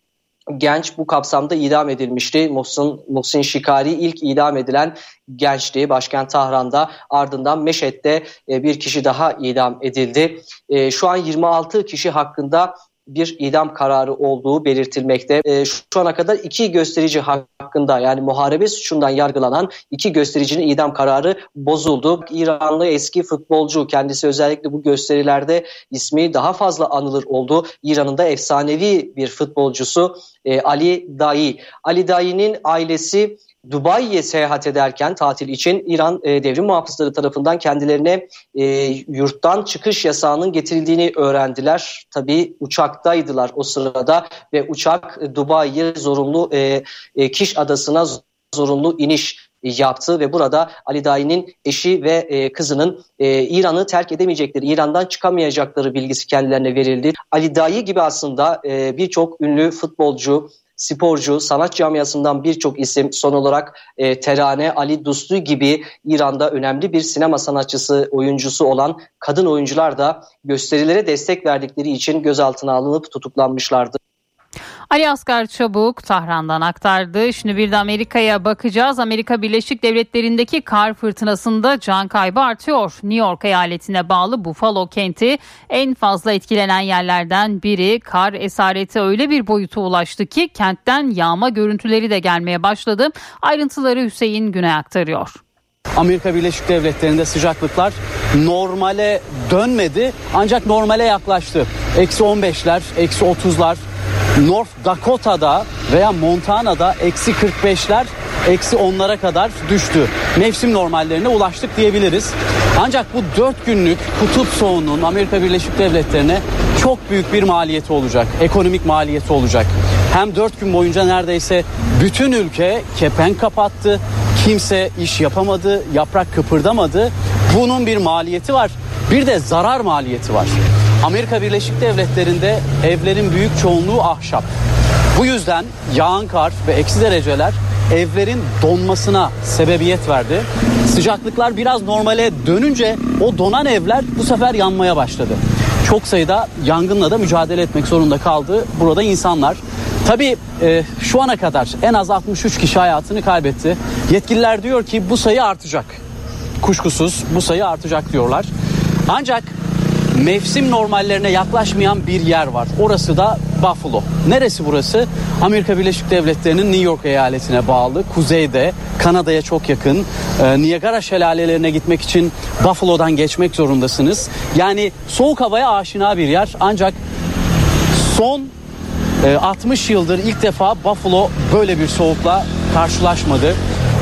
genç bu kapsamda idam edilmişti. Muhsin, Muhsin Şikari ilk idam edilen gençti başkent Tahran'da ardından Meşet'te e, bir kişi daha idam edildi. E, şu an 26 kişi hakkında bir idam kararı olduğu belirtilmekte. E, şu ana kadar iki gösterici hakkında yani muharebe suçundan yargılanan iki göstericinin idam kararı bozuldu. İranlı eski futbolcu kendisi özellikle bu gösterilerde ismi daha fazla anılır oldu. İran'ın da efsanevi bir futbolcusu e, Ali Dai. Ali Dai'nin ailesi Dubai'ye seyahat ederken tatil için İran e, devrim muhafızları tarafından kendilerine e, yurttan çıkış yasağının getirildiğini öğrendiler. Tabii uçaktaydılar o sırada ve uçak Dubai'ye zorunlu e, e, Kiş adasına zorunlu iniş yaptı ve burada Ali Dai'nin eşi ve e, kızının e, İran'ı terk edemeyecekleri, İran'dan çıkamayacakları bilgisi kendilerine verildi. Ali Dai gibi aslında e, birçok ünlü futbolcu, sporcu, sanat camiasından birçok isim son olarak e, Terane, Ali Duslu gibi İran'da önemli bir sinema sanatçısı, oyuncusu olan kadın oyuncular da gösterilere destek verdikleri için gözaltına alınıp tutuklanmışlardı. Ali Asgar Çabuk Tahran'dan aktardı. Şimdi bir de Amerika'ya bakacağız. Amerika Birleşik Devletleri'ndeki kar fırtınasında can kaybı artıyor. New York eyaletine bağlı Buffalo kenti en fazla etkilenen yerlerden biri. Kar esareti öyle bir boyuta ulaştı ki kentten yağma görüntüleri de gelmeye başladı. Ayrıntıları Hüseyin Güney aktarıyor. Amerika Birleşik Devletleri'nde sıcaklıklar normale dönmedi ancak normale yaklaştı. Eksi 15'ler, eksi 30'lar, North Dakota'da veya Montana'da eksi 45'ler eksi 10'lara kadar düştü. Mevsim normallerine ulaştık diyebiliriz. Ancak bu 4 günlük kutup soğuğunun Amerika Birleşik Devletleri'ne çok büyük bir maliyeti olacak. Ekonomik maliyeti olacak. Hem 4 gün boyunca neredeyse bütün ülke kepenk kapattı. Kimse iş yapamadı, yaprak kıpırdamadı. Bunun bir maliyeti var. Bir de zarar maliyeti var. Amerika Birleşik Devletleri'nde evlerin büyük çoğunluğu ahşap. Bu yüzden yağan kar ve eksi dereceler evlerin donmasına sebebiyet verdi. Sıcaklıklar biraz normale dönünce o donan evler bu sefer yanmaya başladı. Çok sayıda yangınla da mücadele etmek zorunda kaldı burada insanlar. Tabii e, şu ana kadar en az 63 kişi hayatını kaybetti. Yetkililer diyor ki bu sayı artacak. Kuşkusuz bu sayı artacak diyorlar. Ancak mevsim normallerine yaklaşmayan bir yer var. Orası da Buffalo. Neresi burası? Amerika Birleşik Devletleri'nin New York eyaletine bağlı. Kuzeyde, Kanada'ya çok yakın. Ee, Niagara şelalelerine gitmek için Buffalo'dan geçmek zorundasınız. Yani soğuk havaya aşina bir yer. Ancak son 60 yıldır ilk defa Buffalo böyle bir soğukla karşılaşmadı.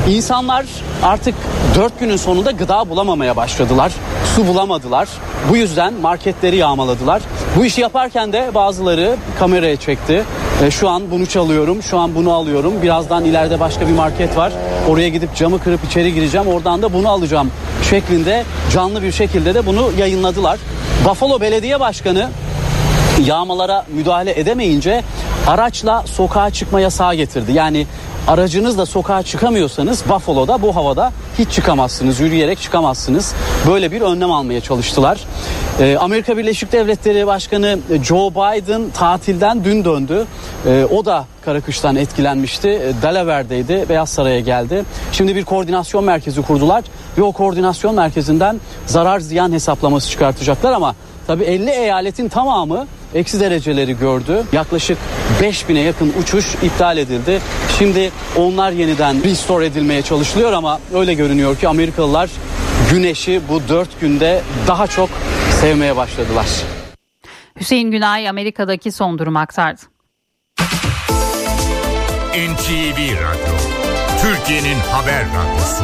İnsanlar artık 4 günün sonunda gıda bulamamaya başladılar. Su bulamadılar. Bu yüzden marketleri yağmaladılar. Bu işi yaparken de bazıları kameraya çekti. E, şu an bunu çalıyorum, şu an bunu alıyorum. Birazdan ileride başka bir market var. Oraya gidip camı kırıp içeri gireceğim. Oradan da bunu alacağım şeklinde canlı bir şekilde de bunu yayınladılar. Buffalo Belediye Başkanı yağmalara müdahale edemeyince araçla sokağa çıkma yasağı getirdi. Yani aracınızla sokağa çıkamıyorsanız Buffalo'da bu havada hiç çıkamazsınız. Yürüyerek çıkamazsınız. Böyle bir önlem almaya çalıştılar. Ee, Amerika Birleşik Devletleri Başkanı Joe Biden tatilden dün döndü. Ee, o da kara kıştan etkilenmişti. Ee, Delaware'deydi. Beyaz Saray'a geldi. Şimdi bir koordinasyon merkezi kurdular ve o koordinasyon merkezinden zarar ziyan hesaplaması çıkartacaklar ama tabii 50 eyaletin tamamı eksi dereceleri gördü. Yaklaşık 5000'e yakın uçuş iptal edildi. Şimdi onlar yeniden restore edilmeye çalışılıyor ama öyle görünüyor ki Amerikalılar güneşi bu 4 günde daha çok sevmeye başladılar. Hüseyin Günay Amerika'daki son durum aktardı. NTV Radyo, Türkiye'nin haber radyosu.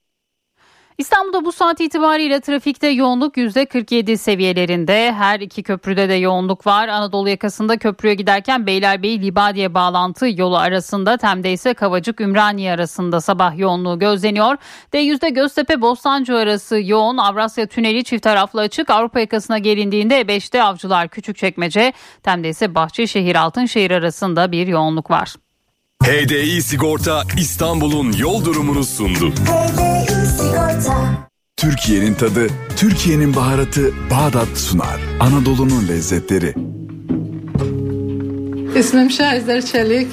İstanbul'da bu saat itibariyle trafikte yoğunluk %47 seviyelerinde. Her iki köprüde de yoğunluk var. Anadolu yakasında köprüye giderken Beylerbeyi Libadiye bağlantı yolu arasında Tem'de ise Kavacık Ümraniye arasında sabah yoğunluğu gözleniyor. D100'de Göztepe Bostancı arası yoğun. Avrasya Tüneli çift taraflı açık. Avrupa yakasına gelindiğinde E5'te Avcılar Küçükçekmece. Tem'de ise Bahçeşehir Altınşehir arasında bir yoğunluk var. HDI Sigorta İstanbul'un yol durumunu sundu. Türkiye'nin tadı, Türkiye'nin baharatı Bağdat sunar. Anadolu'nun lezzetleri. İsmim Şahizer Çelik.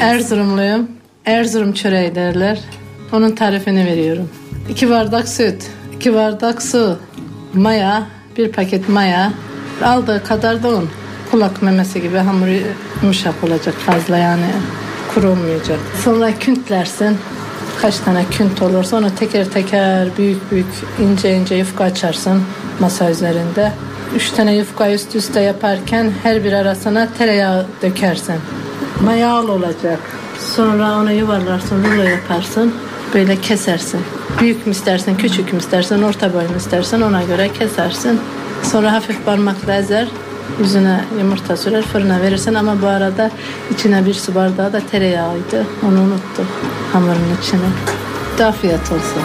Erzurumluyum. Erzurum çöreği derler. Onun tarifini veriyorum. 2 bardak süt, 2 bardak su, maya, bir paket maya, aldığı kadar da un. Kulak memesi gibi hamur yumuşak olacak fazla yani kuru olmayacak. Sonra küntlersin. Kaç tane künt olursa onu teker teker büyük büyük ince ince yufka açarsın masa üzerinde. Üç tane yufka üst üste yaparken her bir arasına tereyağı dökersin. Mayalı olacak. Sonra onu yuvarlarsın, rulo yaparsın. Böyle kesersin. Büyük mü istersen, küçük mü istersen, orta boy mu istersen ona göre kesersin. Sonra hafif parmakla ezer. Yüzüne yumurta sürer fırına verirsin ama bu arada içine bir su bardağı da tereyağıydı. Onu unuttum hamurun içine. De afiyet olsun.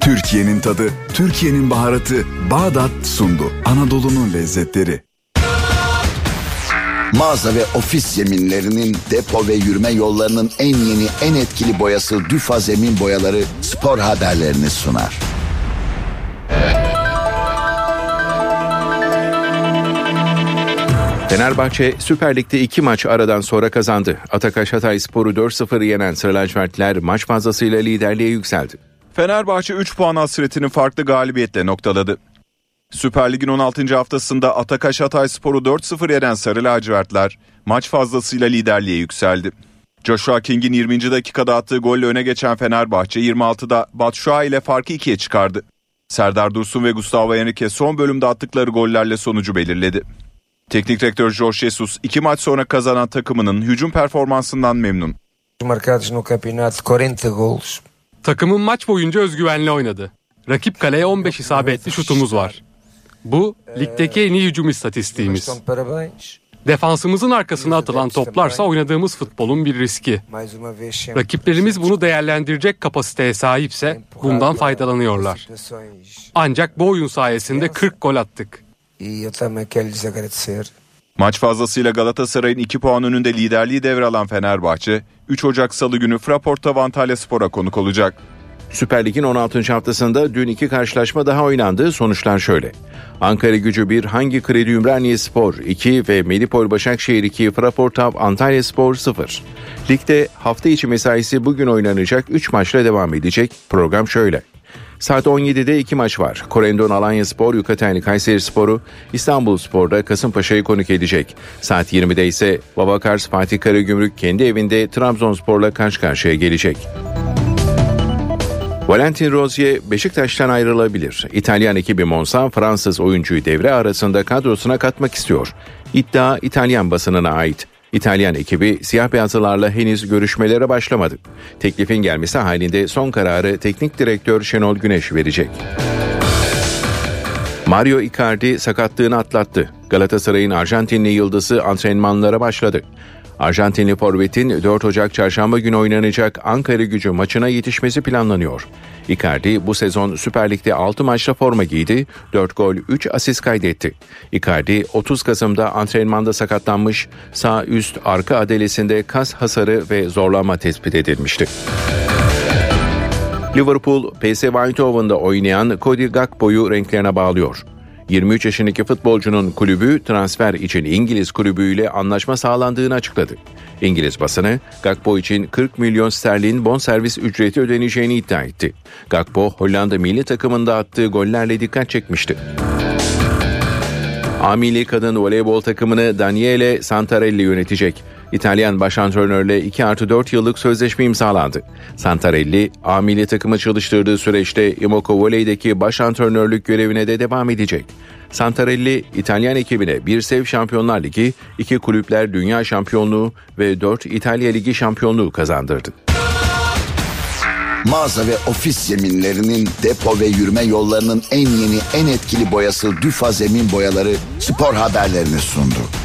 Türkiye'nin tadı, Türkiye'nin baharatı Bağdat sundu. Anadolu'nun lezzetleri. Mağaza ve ofis zeminlerinin depo ve yürüme yollarının en yeni en etkili boyası Düfa Zemin Boyaları spor haberlerini sunar. Fenerbahçe Süper Lig'de iki maç aradan sonra kazandı. Atakaş Hatay Sporu 4-0 yenen Sarı lacivertliler maç fazlasıyla liderliğe yükseldi. Fenerbahçe 3 puan hasretini farklı galibiyetle noktaladı. Süper Lig'in 16. haftasında Atakaş Hatay Sporu 4-0 yenen Sarı lacivertler maç fazlasıyla liderliğe yükseldi. Joshua King'in 20. dakikada attığı golle öne geçen Fenerbahçe 26'da Batshuayi ile farkı ikiye çıkardı. Serdar Dursun ve Gustavo Henrique son bölümde attıkları gollerle sonucu belirledi. Teknik direktör Jorge Jesus iki maç sonra kazanan takımının hücum performansından memnun. Marcados no campeonato 40 gols. Takımın maç boyunca özgüvenli oynadı. Rakip kaleye 15 isabetli şutumuz var. Bu ligdeki en iyi hücum istatistiğimiz. Defansımızın arkasına atılan toplarsa oynadığımız futbolun bir riski. Rakiplerimiz bunu değerlendirecek kapasiteye sahipse bundan faydalanıyorlar. Ancak bu oyun sayesinde 40 gol attık. Maç fazlasıyla Galatasaray'ın 2 puan önünde liderliği devralan Fenerbahçe 3 Ocak Salı günü Fraport'ta Antalya Spor'a konuk olacak. Süper Lig'in 16. haftasında dün iki karşılaşma daha oynandı. Sonuçlar şöyle. Ankara Gücü 1, Hangi Kredi Ümraniye Spor 2 ve Medipol Başakşehir 2, Fraport Av Antalya Spor 0. Ligde hafta içi mesaisi bugün oynanacak 3 maçla devam edecek. Program şöyle. Saat 17'de iki maç var. Korendon Alanya Spor, Yukatenli Kayseri Sporu, İstanbul Spor'da Kasımpaşa'yı konuk edecek. Saat 20'de ise Babakars Fatih Karagümrük kendi evinde Trabzonspor'la karşı karşıya gelecek. Valentin Rozier Beşiktaş'tan ayrılabilir. İtalyan ekibi Monza Fransız oyuncuyu devre arasında kadrosuna katmak istiyor. İddia İtalyan basınına ait. İtalyan ekibi siyah beyazlılarla henüz görüşmelere başlamadı. Teklifin gelmesi halinde son kararı teknik direktör Şenol Güneş verecek. Mario Icardi sakatlığını atlattı. Galatasaray'ın Arjantinli yıldızı antrenmanlara başladı. Arjantinli forvetin 4 Ocak çarşamba günü oynanacak Ankara gücü maçına yetişmesi planlanıyor. Icardi bu sezon Süper Lig'de 6 maçta forma giydi, 4 gol 3 asist kaydetti. Icardi 30 Kasım'da antrenmanda sakatlanmış, sağ üst arka adelesinde kas hasarı ve zorlanma tespit edilmişti. Liverpool, PSV Eindhoven'da oynayan Cody Gakpo'yu renklerine bağlıyor. 23 yaşındaki futbolcunun kulübü transfer için İngiliz kulübüyle anlaşma sağlandığını açıkladı. İngiliz basını Gakpo için 40 milyon sterlin bonservis ücreti ödeneceğini iddia etti. Gakpo Hollanda milli takımında attığı gollerle dikkat çekmişti. Amili kadın voleybol takımını Daniele Santarelli yönetecek. İtalyan baş antrenörle 2 artı 4 yıllık sözleşme imzalandı. Santarelli, amili takımı çalıştırdığı süreçte Imoco Voley'deki baş antrenörlük görevine de devam edecek. Santarelli İtalyan ekibine bir sev Şampiyonlar Ligi, iki kulüpler dünya şampiyonluğu ve dört İtalya Ligi şampiyonluğu kazandırdı. Mağaza ve ofis zeminlerinin depo ve yürüme yollarının en yeni en etkili boyası Düfa Zemin Boyaları spor haberlerini sundu.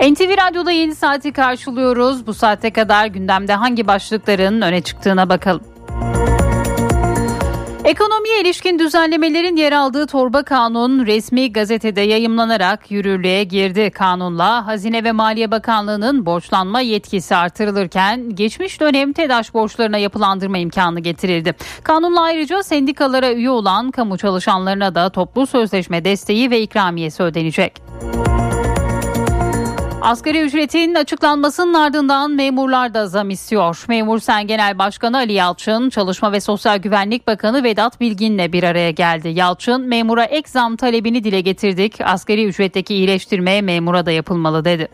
NTV Radyo'da yeni saati karşılıyoruz. Bu saate kadar gündemde hangi başlıkların öne çıktığına bakalım. Ekonomiye ilişkin düzenlemelerin yer aldığı torba kanun resmi gazetede yayımlanarak yürürlüğe girdi. Kanunla Hazine ve Maliye Bakanlığı'nın borçlanma yetkisi artırılırken geçmiş dönem TEDAŞ borçlarına yapılandırma imkanı getirildi. Kanunla ayrıca sendikalara üye olan kamu çalışanlarına da toplu sözleşme desteği ve ikramiyesi ödenecek. Asgari ücretin açıklanmasının ardından memurlar da zam istiyor. Memur Sen Genel Başkanı Ali Yalçın, Çalışma ve Sosyal Güvenlik Bakanı Vedat Bilgin'le bir araya geldi. Yalçın, memura ek zam talebini dile getirdik. Asgari ücretteki iyileştirme memura da yapılmalı dedi.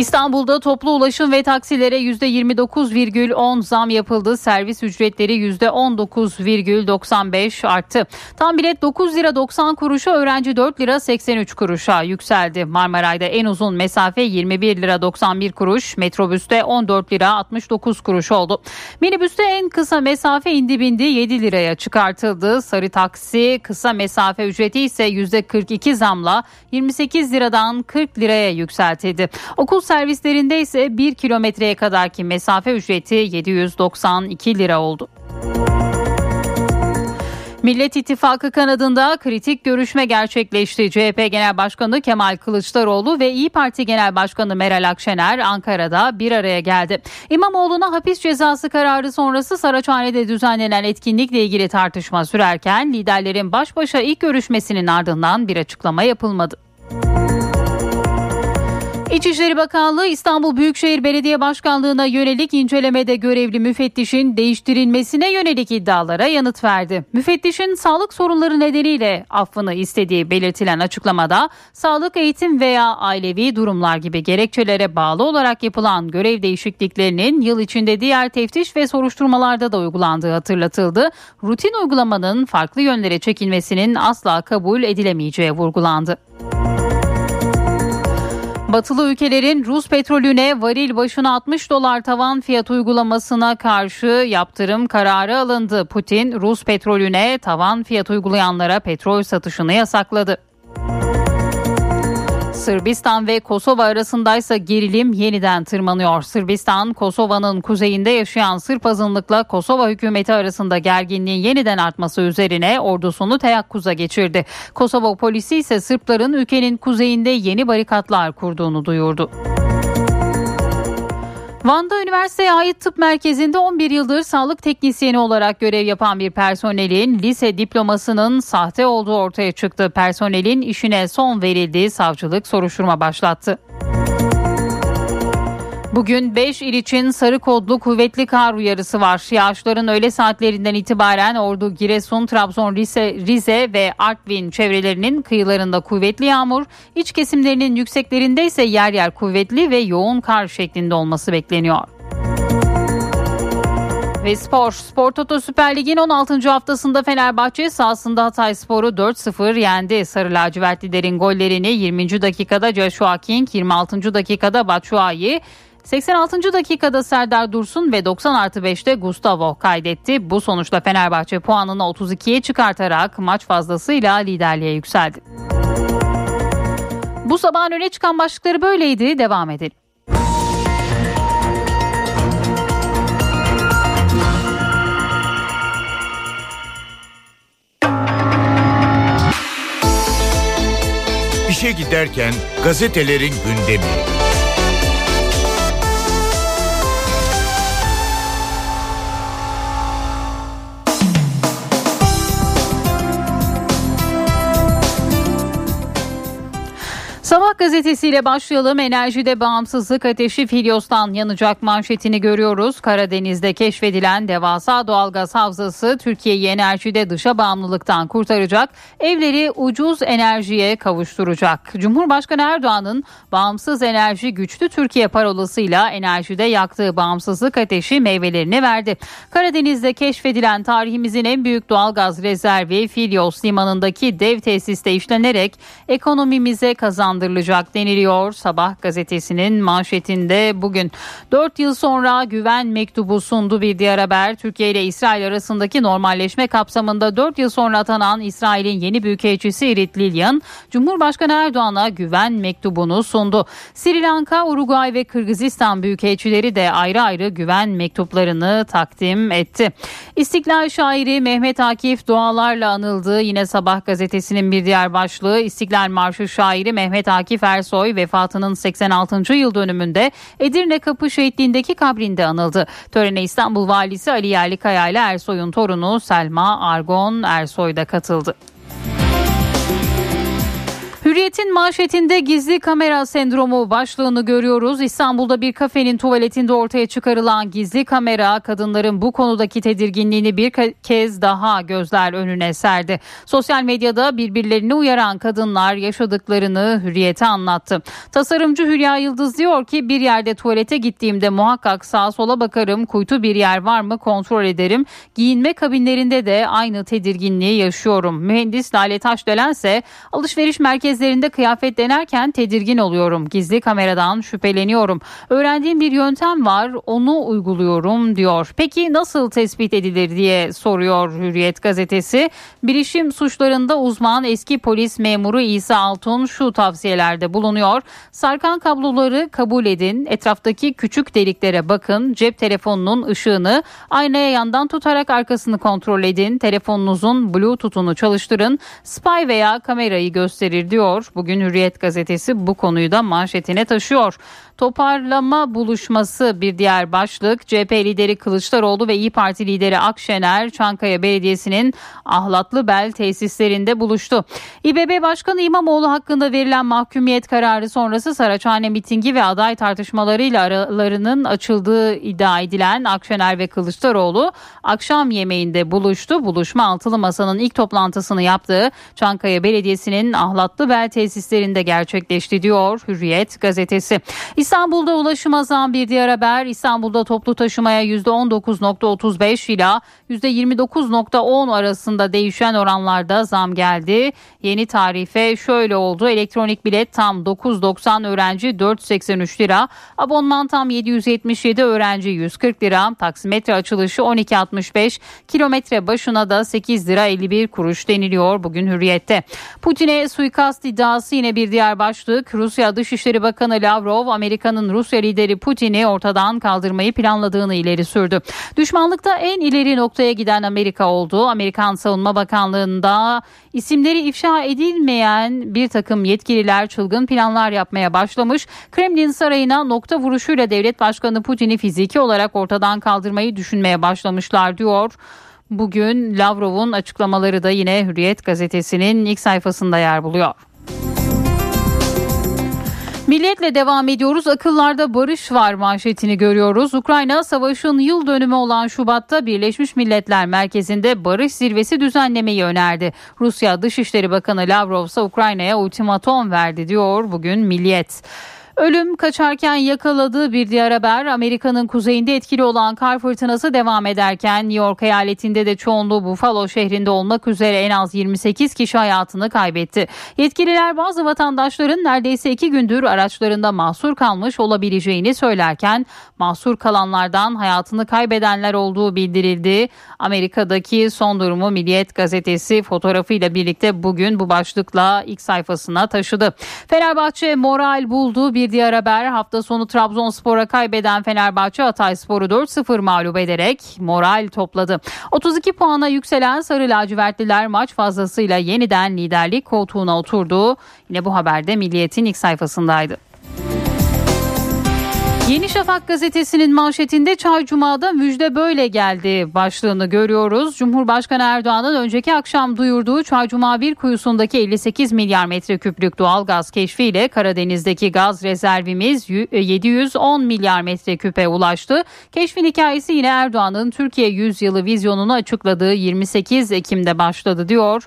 İstanbul'da toplu ulaşım ve taksilere %29,10 zam yapıldı. Servis ücretleri %19,95 arttı. Tam bilet 9 lira 90 kuruşa, öğrenci 4 lira 83 kuruşa yükseldi. Marmaray'da en uzun mesafe 21 lira 91 kuruş, metrobüste 14 lira 69 kuruş oldu. Minibüste en kısa mesafe indi bindi 7 liraya çıkartıldı. Sarı taksi kısa mesafe ücreti ise %42 zamla 28 liradan 40 liraya yükseltildi. Okul servislerinde ise 1 kilometreye kadarki mesafe ücreti 792 lira oldu. Millet İttifakı kanadında kritik görüşme gerçekleşti. CHP Genel Başkanı Kemal Kılıçdaroğlu ve İyi Parti Genel Başkanı Meral Akşener Ankara'da bir araya geldi. İmamoğlu'na hapis cezası kararı sonrası Saraçhane'de düzenlenen etkinlikle ilgili tartışma sürerken liderlerin baş başa ilk görüşmesinin ardından bir açıklama yapılmadı. İçişleri Bakanlığı İstanbul Büyükşehir Belediye Başkanlığı'na yönelik incelemede görevli müfettişin değiştirilmesine yönelik iddialara yanıt verdi. Müfettişin sağlık sorunları nedeniyle affını istediği belirtilen açıklamada sağlık, eğitim veya ailevi durumlar gibi gerekçelere bağlı olarak yapılan görev değişikliklerinin yıl içinde diğer teftiş ve soruşturmalarda da uygulandığı hatırlatıldı. Rutin uygulamanın farklı yönlere çekilmesinin asla kabul edilemeyeceği vurgulandı. Batılı ülkelerin Rus petrolüne varil başına 60 dolar tavan fiyat uygulamasına karşı yaptırım kararı alındı. Putin Rus petrolüne tavan fiyat uygulayanlara petrol satışını yasakladı. Sırbistan ve Kosova arasındaysa gerilim yeniden tırmanıyor. Sırbistan, Kosova'nın kuzeyinde yaşayan Sırp azınlıkla Kosova hükümeti arasında gerginliğin yeniden artması üzerine ordusunu teyakkuza geçirdi. Kosova polisi ise Sırpların ülkenin kuzeyinde yeni barikatlar kurduğunu duyurdu. Van'da üniversiteye ait tıp merkezinde 11 yıldır sağlık teknisyeni olarak görev yapan bir personelin lise diplomasının sahte olduğu ortaya çıktı. Personelin işine son verildiği savcılık soruşturma başlattı. Bugün 5 il için sarı kodlu kuvvetli kar uyarısı var. Yağışların öğle saatlerinden itibaren Ordu, Giresun, Trabzon, Rize, Rize ve Artvin çevrelerinin kıyılarında kuvvetli yağmur, iç kesimlerinin yükseklerinde ise yer yer kuvvetli ve yoğun kar şeklinde olması bekleniyor. Ve spor. Spor Toto Süper Lig'in 16. haftasında Fenerbahçe sahasında Hatay Spor'u 4-0 yendi. Sarı lacivertlilerin gollerini 20. dakikada Joshua King, 26. dakikada Batshuayi, 86. dakikada Serdar Dursun ve 90 artı 5'te Gustavo kaydetti. Bu sonuçla Fenerbahçe puanını 32'ye çıkartarak maç fazlasıyla liderliğe yükseldi. Bu sabahın öne çıkan başlıkları böyleydi. Devam edelim. İşe giderken gazetelerin gündemi. Sabah gazetesiyle başlayalım. Enerjide bağımsızlık ateşi Filyos'tan yanacak manşetini görüyoruz. Karadeniz'de keşfedilen devasa doğalgaz havzası Türkiye'yi enerjide dışa bağımlılıktan kurtaracak. Evleri ucuz enerjiye kavuşturacak. Cumhurbaşkanı Erdoğan'ın bağımsız enerji güçlü Türkiye parolasıyla enerjide yaktığı bağımsızlık ateşi meyvelerini verdi. Karadeniz'de keşfedilen tarihimizin en büyük doğalgaz rezervi Filyos limanındaki dev tesiste işlenerek ekonomimize kazandı kazandırılacak deniliyor. Sabah gazetesinin manşetinde bugün 4 yıl sonra güven mektubu sundu bir diğer haber. Türkiye ile İsrail arasındaki normalleşme kapsamında 4 yıl sonra atanan İsrail'in yeni büyükelçisi Irit Lilyan, Cumhurbaşkanı Erdoğan'a güven mektubunu sundu. Sri Lanka, Uruguay ve Kırgızistan büyükelçileri de ayrı ayrı güven mektuplarını takdim etti. İstiklal şairi Mehmet Akif dualarla anıldı. Yine Sabah gazetesinin bir diğer başlığı İstiklal Marşı şairi Mehmet Akif Ersoy vefatının 86. yıl dönümünde Edirne Kapı Şehitliğindeki kabrinde anıldı. Törene İstanbul Valisi Ali Yerlikaya ile Ersoy'un torunu Selma Argon Ersoy da katıldı. Hürriyet'in manşetinde gizli kamera sendromu başlığını görüyoruz. İstanbul'da bir kafenin tuvaletinde ortaya çıkarılan gizli kamera kadınların bu konudaki tedirginliğini bir kez daha gözler önüne serdi. Sosyal medyada birbirlerini uyaran kadınlar yaşadıklarını Hürriyet'e anlattı. Tasarımcı Hülya Yıldız diyor ki bir yerde tuvalete gittiğimde muhakkak sağa sola bakarım, kuytu bir yer var mı kontrol ederim. Giyinme kabinlerinde de aynı tedirginliği yaşıyorum. Mühendis Lale Taşdelen ise alışveriş merkezi merkezlerinde kıyafet denerken tedirgin oluyorum. Gizli kameradan şüpheleniyorum. Öğrendiğim bir yöntem var onu uyguluyorum diyor. Peki nasıl tespit edilir diye soruyor Hürriyet gazetesi. Bilişim suçlarında uzman eski polis memuru İsa Altun şu tavsiyelerde bulunuyor. Sarkan kabloları kabul edin. Etraftaki küçük deliklere bakın. Cep telefonunun ışığını aynaya yandan tutarak arkasını kontrol edin. Telefonunuzun bluetooth'unu çalıştırın. Spy veya kamerayı gösterir diyor diyor. Bugün Hürriyet gazetesi bu konuyu da manşetine taşıyor. Toparlama buluşması bir diğer başlık. CHP lideri Kılıçdaroğlu ve İyi Parti lideri Akşener Çankaya Belediyesi'nin Ahlatlı Bel tesislerinde buluştu. İBB Başkanı İmamoğlu hakkında verilen mahkumiyet kararı sonrası Saraçhane mitingi ve aday tartışmalarıyla aralarının açıldığı iddia edilen Akşener ve Kılıçdaroğlu akşam yemeğinde buluştu. Buluşma altılı masanın ilk toplantısını yaptığı Çankaya Belediyesi'nin Ahlatlı Bel tesislerinde gerçekleşti diyor Hürriyet gazetesi. İstanbul'da ulaşım azam bir diğer haber. İstanbul'da toplu taşımaya %19.35 ila %29.10 arasında değişen oranlarda zam geldi. Yeni tarife şöyle oldu. Elektronik bilet tam 9.90 öğrenci 483 lira. Abonman tam 777 öğrenci 140 lira. Taksimetre açılışı 12.65. Kilometre başına da 8 lira 51 kuruş deniliyor bugün hürriyette. Putin'e suikast iddiası yine bir diğer başlık. Rusya Dışişleri Bakanı Lavrov Amerika Amerika'nın Rusya lideri Putin'i ortadan kaldırmayı planladığını ileri sürdü. Düşmanlıkta en ileri noktaya giden Amerika oldu. Amerikan Savunma Bakanlığı'nda isimleri ifşa edilmeyen bir takım yetkililer çılgın planlar yapmaya başlamış. Kremlin sarayına nokta vuruşuyla devlet başkanı Putin'i fiziki olarak ortadan kaldırmayı düşünmeye başlamışlar diyor. Bugün Lavrov'un açıklamaları da yine Hürriyet gazetesinin ilk sayfasında yer buluyor. Milliyetle devam ediyoruz. Akıllarda barış var manşetini görüyoruz. Ukrayna savaşın yıl dönümü olan Şubat'ta Birleşmiş Milletler Merkezi'nde barış zirvesi düzenlemeyi önerdi. Rusya Dışişleri Bakanı Lavrov ise Ukrayna'ya ultimatom verdi diyor bugün Milliyet. Ölüm kaçarken yakaladığı bir diğer haber Amerika'nın kuzeyinde etkili olan kar fırtınası devam ederken New York eyaletinde de çoğunluğu Buffalo şehrinde olmak üzere en az 28 kişi hayatını kaybetti. Yetkililer bazı vatandaşların neredeyse iki gündür araçlarında mahsur kalmış olabileceğini söylerken mahsur kalanlardan hayatını kaybedenler olduğu bildirildi. Amerika'daki son durumu Milliyet gazetesi fotoğrafıyla birlikte bugün bu başlıkla ilk sayfasına taşıdı. Fenerbahçe moral buldu bir diğer haber hafta sonu Trabzonspor'a kaybeden Fenerbahçe Hatayspor'u 4-0 mağlup ederek moral topladı. 32 puana yükselen Sarı Lacivertliler maç fazlasıyla yeniden liderlik koltuğuna oturdu. Yine bu haberde Milliyet'in ilk sayfasındaydı. Yeni Şafak gazetesinin manşetinde Çay Cuma'da müjde böyle geldi başlığını görüyoruz. Cumhurbaşkanı Erdoğan'ın önceki akşam duyurduğu Çay Cuma 1 kuyusundaki 58 milyar metreküplük doğal gaz keşfiyle Karadeniz'deki gaz rezervimiz 710 milyar metreküpe ulaştı. Keşfin hikayesi yine Erdoğan'ın Türkiye 100 yılı vizyonunu açıkladığı 28 Ekim'de başladı diyor.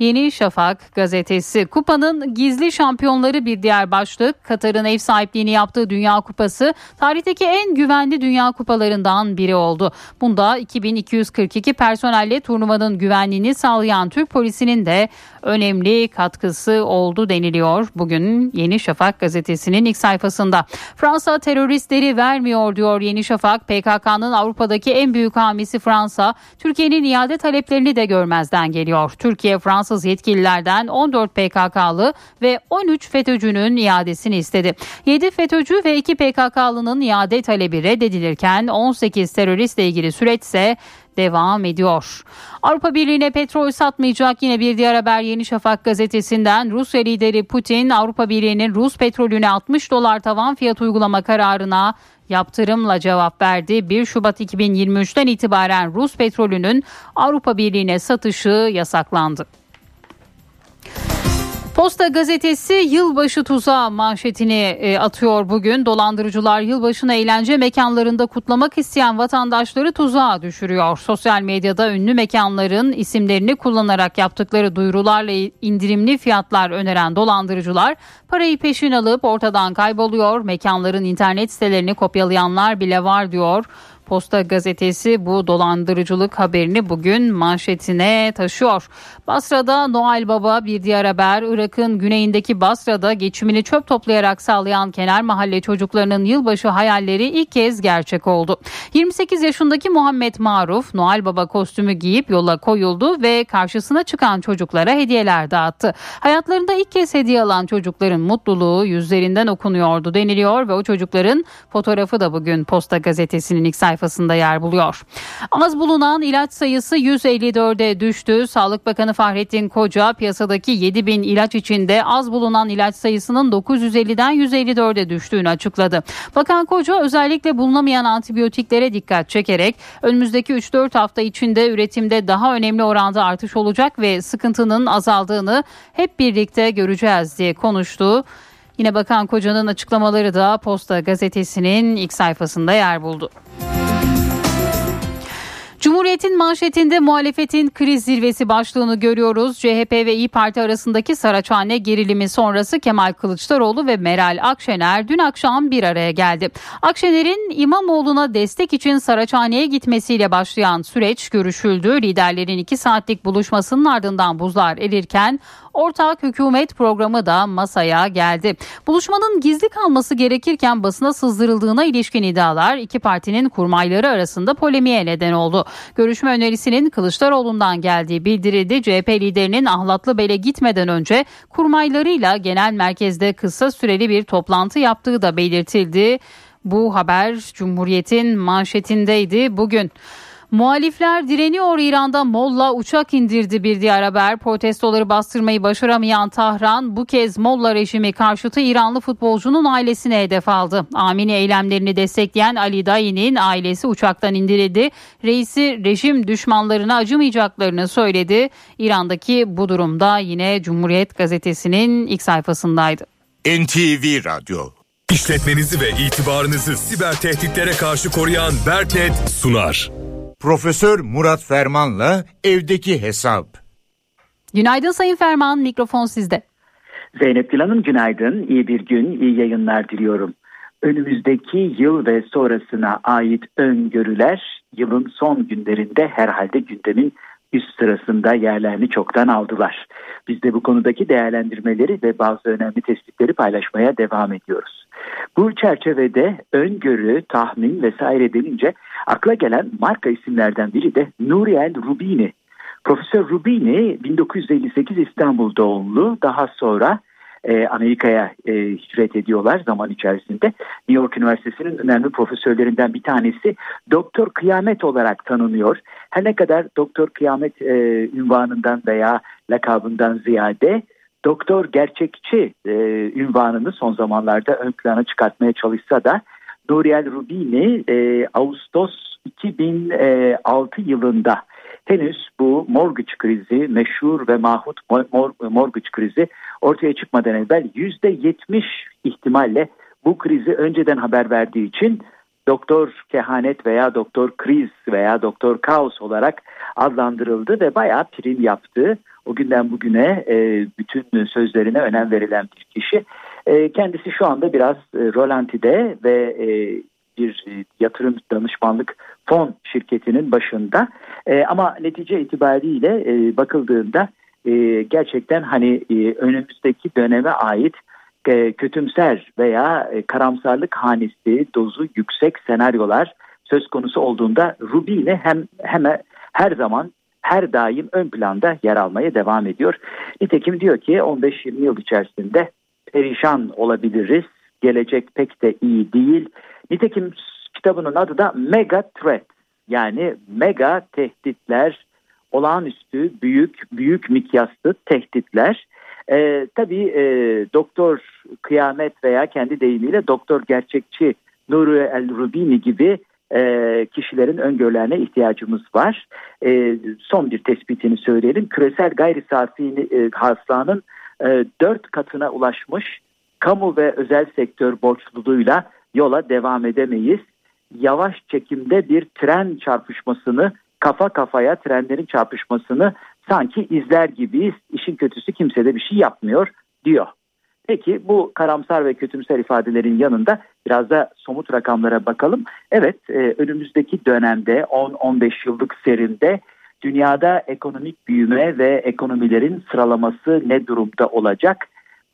Yeni Şafak gazetesi kupanın gizli şampiyonları bir diğer başlık. Katar'ın ev sahipliğini yaptığı Dünya Kupası tarihteki en güvenli Dünya Kupalarından biri oldu. Bunda 2242 personelle turnuvanın güvenliğini sağlayan Türk polisinin de önemli katkısı oldu deniliyor. Bugün Yeni Şafak gazetesinin ilk sayfasında. Fransa teröristleri vermiyor diyor Yeni Şafak. PKK'nın Avrupa'daki en büyük hamisi Fransa. Türkiye'nin iade taleplerini de görmezden geliyor. Türkiye Fransız yetkililerden 14 PKK'lı ve 13 FETÖ'cünün iadesini istedi. 7 FETÖ'cü ve 2 PKK'lının iade talebi reddedilirken 18 teröristle ilgili süreç ise devam ediyor. Avrupa Birliği'ne petrol satmayacak yine bir diğer haber Yeni Şafak gazetesinden Rusya lideri Putin Avrupa Birliği'nin Rus petrolüne 60 dolar tavan fiyat uygulama kararına yaptırımla cevap verdi. 1 Şubat 2023'ten itibaren Rus petrolünün Avrupa Birliği'ne satışı yasaklandı. Posta gazetesi yılbaşı tuzağı manşetini e, atıyor bugün. Dolandırıcılar yılbaşını eğlence mekanlarında kutlamak isteyen vatandaşları tuzağa düşürüyor. Sosyal medyada ünlü mekanların isimlerini kullanarak yaptıkları duyurularla indirimli fiyatlar öneren dolandırıcılar parayı peşin alıp ortadan kayboluyor. Mekanların internet sitelerini kopyalayanlar bile var diyor. Posta gazetesi bu dolandırıcılık haberini bugün manşetine taşıyor. Basra'da Noel Baba bir diğer haber. Irak'ın güneyindeki Basra'da geçimini çöp toplayarak sağlayan kenar mahalle çocuklarının yılbaşı hayalleri ilk kez gerçek oldu. 28 yaşındaki Muhammed Maruf Noel Baba kostümü giyip yola koyuldu ve karşısına çıkan çocuklara hediyeler dağıttı. Hayatlarında ilk kez hediye alan çocukların mutluluğu yüzlerinden okunuyordu deniliyor ve o çocukların fotoğrafı da bugün Posta gazetesinin ilk sayfasında sayfasında yer buluyor. Az bulunan ilaç sayısı 154'e düştü. Sağlık Bakanı Fahrettin Koca piyasadaki 7 bin ilaç içinde az bulunan ilaç sayısının 950'den 154'e düştüğünü açıkladı. Bakan Koca özellikle bulunamayan antibiyotiklere dikkat çekerek önümüzdeki 3-4 hafta içinde üretimde daha önemli oranda artış olacak ve sıkıntının azaldığını hep birlikte göreceğiz diye konuştu. Yine Bakan Koca'nın açıklamaları da Posta gazetesinin ilk sayfasında yer buldu. Cumhuriyet'in manşetinde muhalefetin kriz zirvesi başlığını görüyoruz. CHP ve İyi Parti arasındaki Saraçhane gerilimi sonrası Kemal Kılıçdaroğlu ve Meral Akşener dün akşam bir araya geldi. Akşener'in İmamoğlu'na destek için Saraçhane'ye gitmesiyle başlayan süreç görüşüldü. Liderlerin iki saatlik buluşmasının ardından buzlar erirken Ortak hükümet programı da masaya geldi. Buluşmanın gizli kalması gerekirken basına sızdırıldığına ilişkin iddialar iki partinin kurmayları arasında polemiğe neden oldu. Görüşme önerisinin Kılıçdaroğlu'ndan geldiği bildirildi. CHP liderinin Ahlatlı Bel'e gitmeden önce kurmaylarıyla genel merkezde kısa süreli bir toplantı yaptığı da belirtildi. Bu haber Cumhuriyet'in manşetindeydi bugün. Muhalifler direniyor İran'da Molla uçak indirdi bir diğer haber. Protestoları bastırmayı başaramayan Tahran bu kez Molla rejimi karşıtı İranlı futbolcunun ailesine hedef aldı. Amini eylemlerini destekleyen Ali Dayi'nin ailesi uçaktan indirildi. Reisi rejim düşmanlarına acımayacaklarını söyledi. İran'daki bu durumda yine Cumhuriyet gazetesinin ilk sayfasındaydı. NTV Radyo İşletmenizi ve itibarınızı siber tehditlere karşı koruyan Berknet sunar. Profesör Murat Ferman'la evdeki hesap. Günaydın Sayın Ferman, mikrofon sizde. Zeynep Dilan'ım günaydın, iyi bir gün, iyi yayınlar diliyorum. Önümüzdeki yıl ve sonrasına ait öngörüler yılın son günlerinde herhalde gündemin üst sırasında yerlerini çoktan aldılar. Biz de bu konudaki değerlendirmeleri ve bazı önemli tespitleri paylaşmaya devam ediyoruz. Bu çerçevede öngörü, tahmin vesaire denince akla gelen marka isimlerden biri de Nuriel Rubini. Profesör Rubini 1958 İstanbul doğumlu daha sonra e, Amerika'ya e, hicret ediyorlar zaman içerisinde. New York Üniversitesi'nin önemli profesörlerinden bir tanesi Doktor Kıyamet olarak tanınıyor. Her ne kadar Doktor Kıyamet e, ünvanından veya lakabından ziyade doktor gerçekçi e, ünvanını son zamanlarda ön plana çıkartmaya çalışsa da Nuriel Rubini e, Ağustos 2006 yılında henüz bu mortgage krizi, meşhur ve mahut mortgage krizi ortaya çıkmadan evvel %70 ihtimalle bu krizi önceden haber verdiği için Doktor Kehanet veya Doktor Kriz veya Doktor Kaos olarak adlandırıldı ve bayağı prim yaptı. O günden bugüne e, bütün sözlerine önem verilen bir kişi. E, kendisi şu anda biraz e, rolantide ve e, bir e, yatırım danışmanlık fon şirketinin başında. E, ama netice itibariyle e, bakıldığında e, gerçekten hani e, önümüzdeki döneme ait e, kötümser veya e, karamsarlık hanesi dozu yüksek senaryolar söz konusu olduğunda Rubini hem hemen her zaman her daim ön planda yer almaya devam ediyor. Nitekim diyor ki 15-20 yıl içerisinde perişan olabiliriz. Gelecek pek de iyi değil. Nitekim kitabının adı da Mega Threat yani mega tehditler, olağanüstü büyük büyük mikyaslı tehditler. Ee, tabii e, doktor kıyamet veya kendi deyimiyle doktor gerçekçi Nuri El Rubini gibi e, kişilerin öngörülerine ihtiyacımız var. E, son bir tespitini söyleyelim. Küresel gayri safi e, hasılanın e, dört katına ulaşmış kamu ve özel sektör borçluluğuyla yola devam edemeyiz. Yavaş çekimde bir tren çarpışmasını kafa kafaya trenlerin çarpışmasını sanki izler gibiyiz. İşin kötüsü kimse de bir şey yapmıyor diyor. Peki bu karamsar ve kötümser ifadelerin yanında biraz da somut rakamlara bakalım. Evet e, önümüzdeki dönemde 10-15 yıllık serinde dünyada ekonomik büyüme ve ekonomilerin sıralaması ne durumda olacak?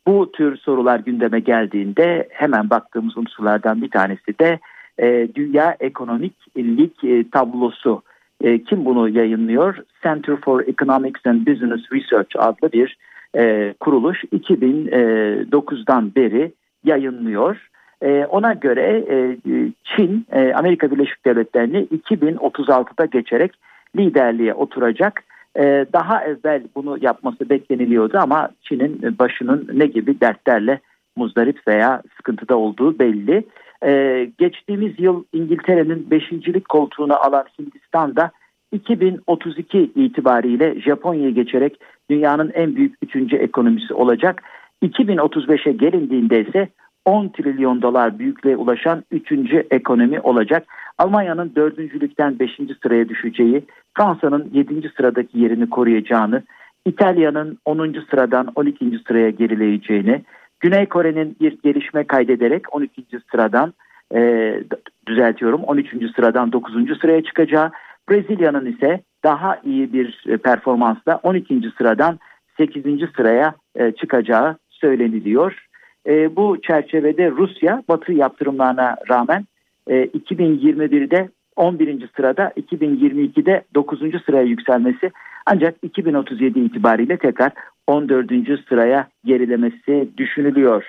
Bu tür sorular gündeme geldiğinde hemen baktığımız unsurlardan bir tanesi de e, Dünya Ekonomik Lig e, tablosu. E, kim bunu yayınlıyor? Center for Economics and Business Research adlı bir e, kuruluş 2009'dan beri yayınlıyor. E, ona göre e, Çin e, Amerika Birleşik Devletleri'ni 2036'da geçerek liderliğe oturacak. E, daha evvel bunu yapması bekleniliyordu ama Çin'in başının ne gibi dertlerle muzdarip veya sıkıntıda olduğu belli. Ee, geçtiğimiz yıl İngiltere'nin beşincilik koltuğunu alan Hindistan da 2032 itibariyle Japonya'ya geçerek dünyanın en büyük üçüncü ekonomisi olacak. 2035'e gelindiğinde ise 10 trilyon dolar büyüklüğe ulaşan üçüncü ekonomi olacak. Almanya'nın dördüncülükten beşinci sıraya düşeceği, Fransa'nın yedinci sıradaki yerini koruyacağını, İtalya'nın 10. sıradan 12. sıraya gerileyeceğini, Güney Kore'nin bir gelişme kaydederek 12. sıradan e, düzeltiyorum 13. sıradan 9. sıraya çıkacağı, Brezilya'nın ise daha iyi bir e, performansla 12. sıradan 8. sıraya e, çıkacağı söyleniliyor. E, bu çerçevede Rusya Batı yaptırımlarına rağmen e, 2021'de 11. sırada 2022'de 9. sıraya yükselmesi ancak 2037 itibariyle tekrar 14. sıraya gerilemesi düşünülüyor.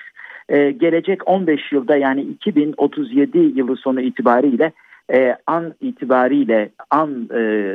Ee, gelecek 15 yılda yani 2037 yılı sonu itibariyle e, an itibariyle an e,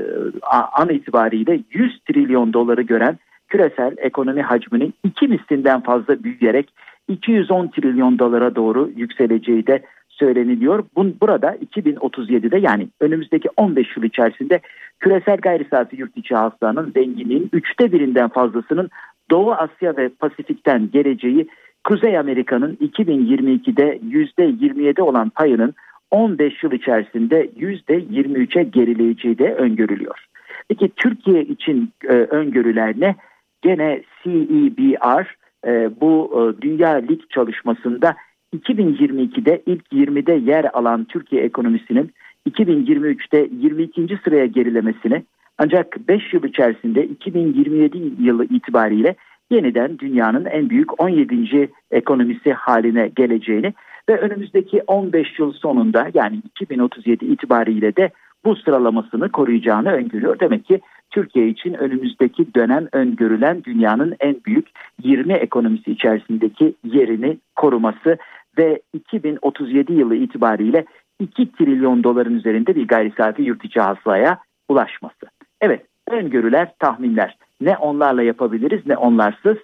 an itibariyle 100 trilyon doları gören küresel ekonomi hacminin iki mislinden fazla büyüyerek 210 trilyon dolara doğru yükseleceği de söyleniliyor. Bun, burada 2037'de yani önümüzdeki 15 yıl içerisinde küresel gayri safi yurt içi hasılanın zenginliğin üçte birinden fazlasının Doğu Asya ve Pasifik'ten geleceği Kuzey Amerika'nın 2022'de %27 olan payının 15 yıl içerisinde %23'e gerileyeceği de öngörülüyor. Peki Türkiye için e, öngörüler ne? Gene CEBR e, bu e, Dünya Lig çalışmasında 2022'de ilk 20'de yer alan Türkiye ekonomisinin 2023'te 22. sıraya gerilemesini ancak 5 yıl içerisinde 2027 yılı itibariyle yeniden dünyanın en büyük 17. ekonomisi haline geleceğini ve önümüzdeki 15 yıl sonunda yani 2037 itibariyle de bu sıralamasını koruyacağını öngörüyor. Demek ki Türkiye için önümüzdeki dönem öngörülen dünyanın en büyük 20 ekonomisi içerisindeki yerini koruması ve 2037 yılı itibariyle 2 trilyon doların üzerinde bir gayri safi yurt içi hasılaya ulaşması. Evet öngörüler, tahminler ne onlarla yapabiliriz ne onlarsız.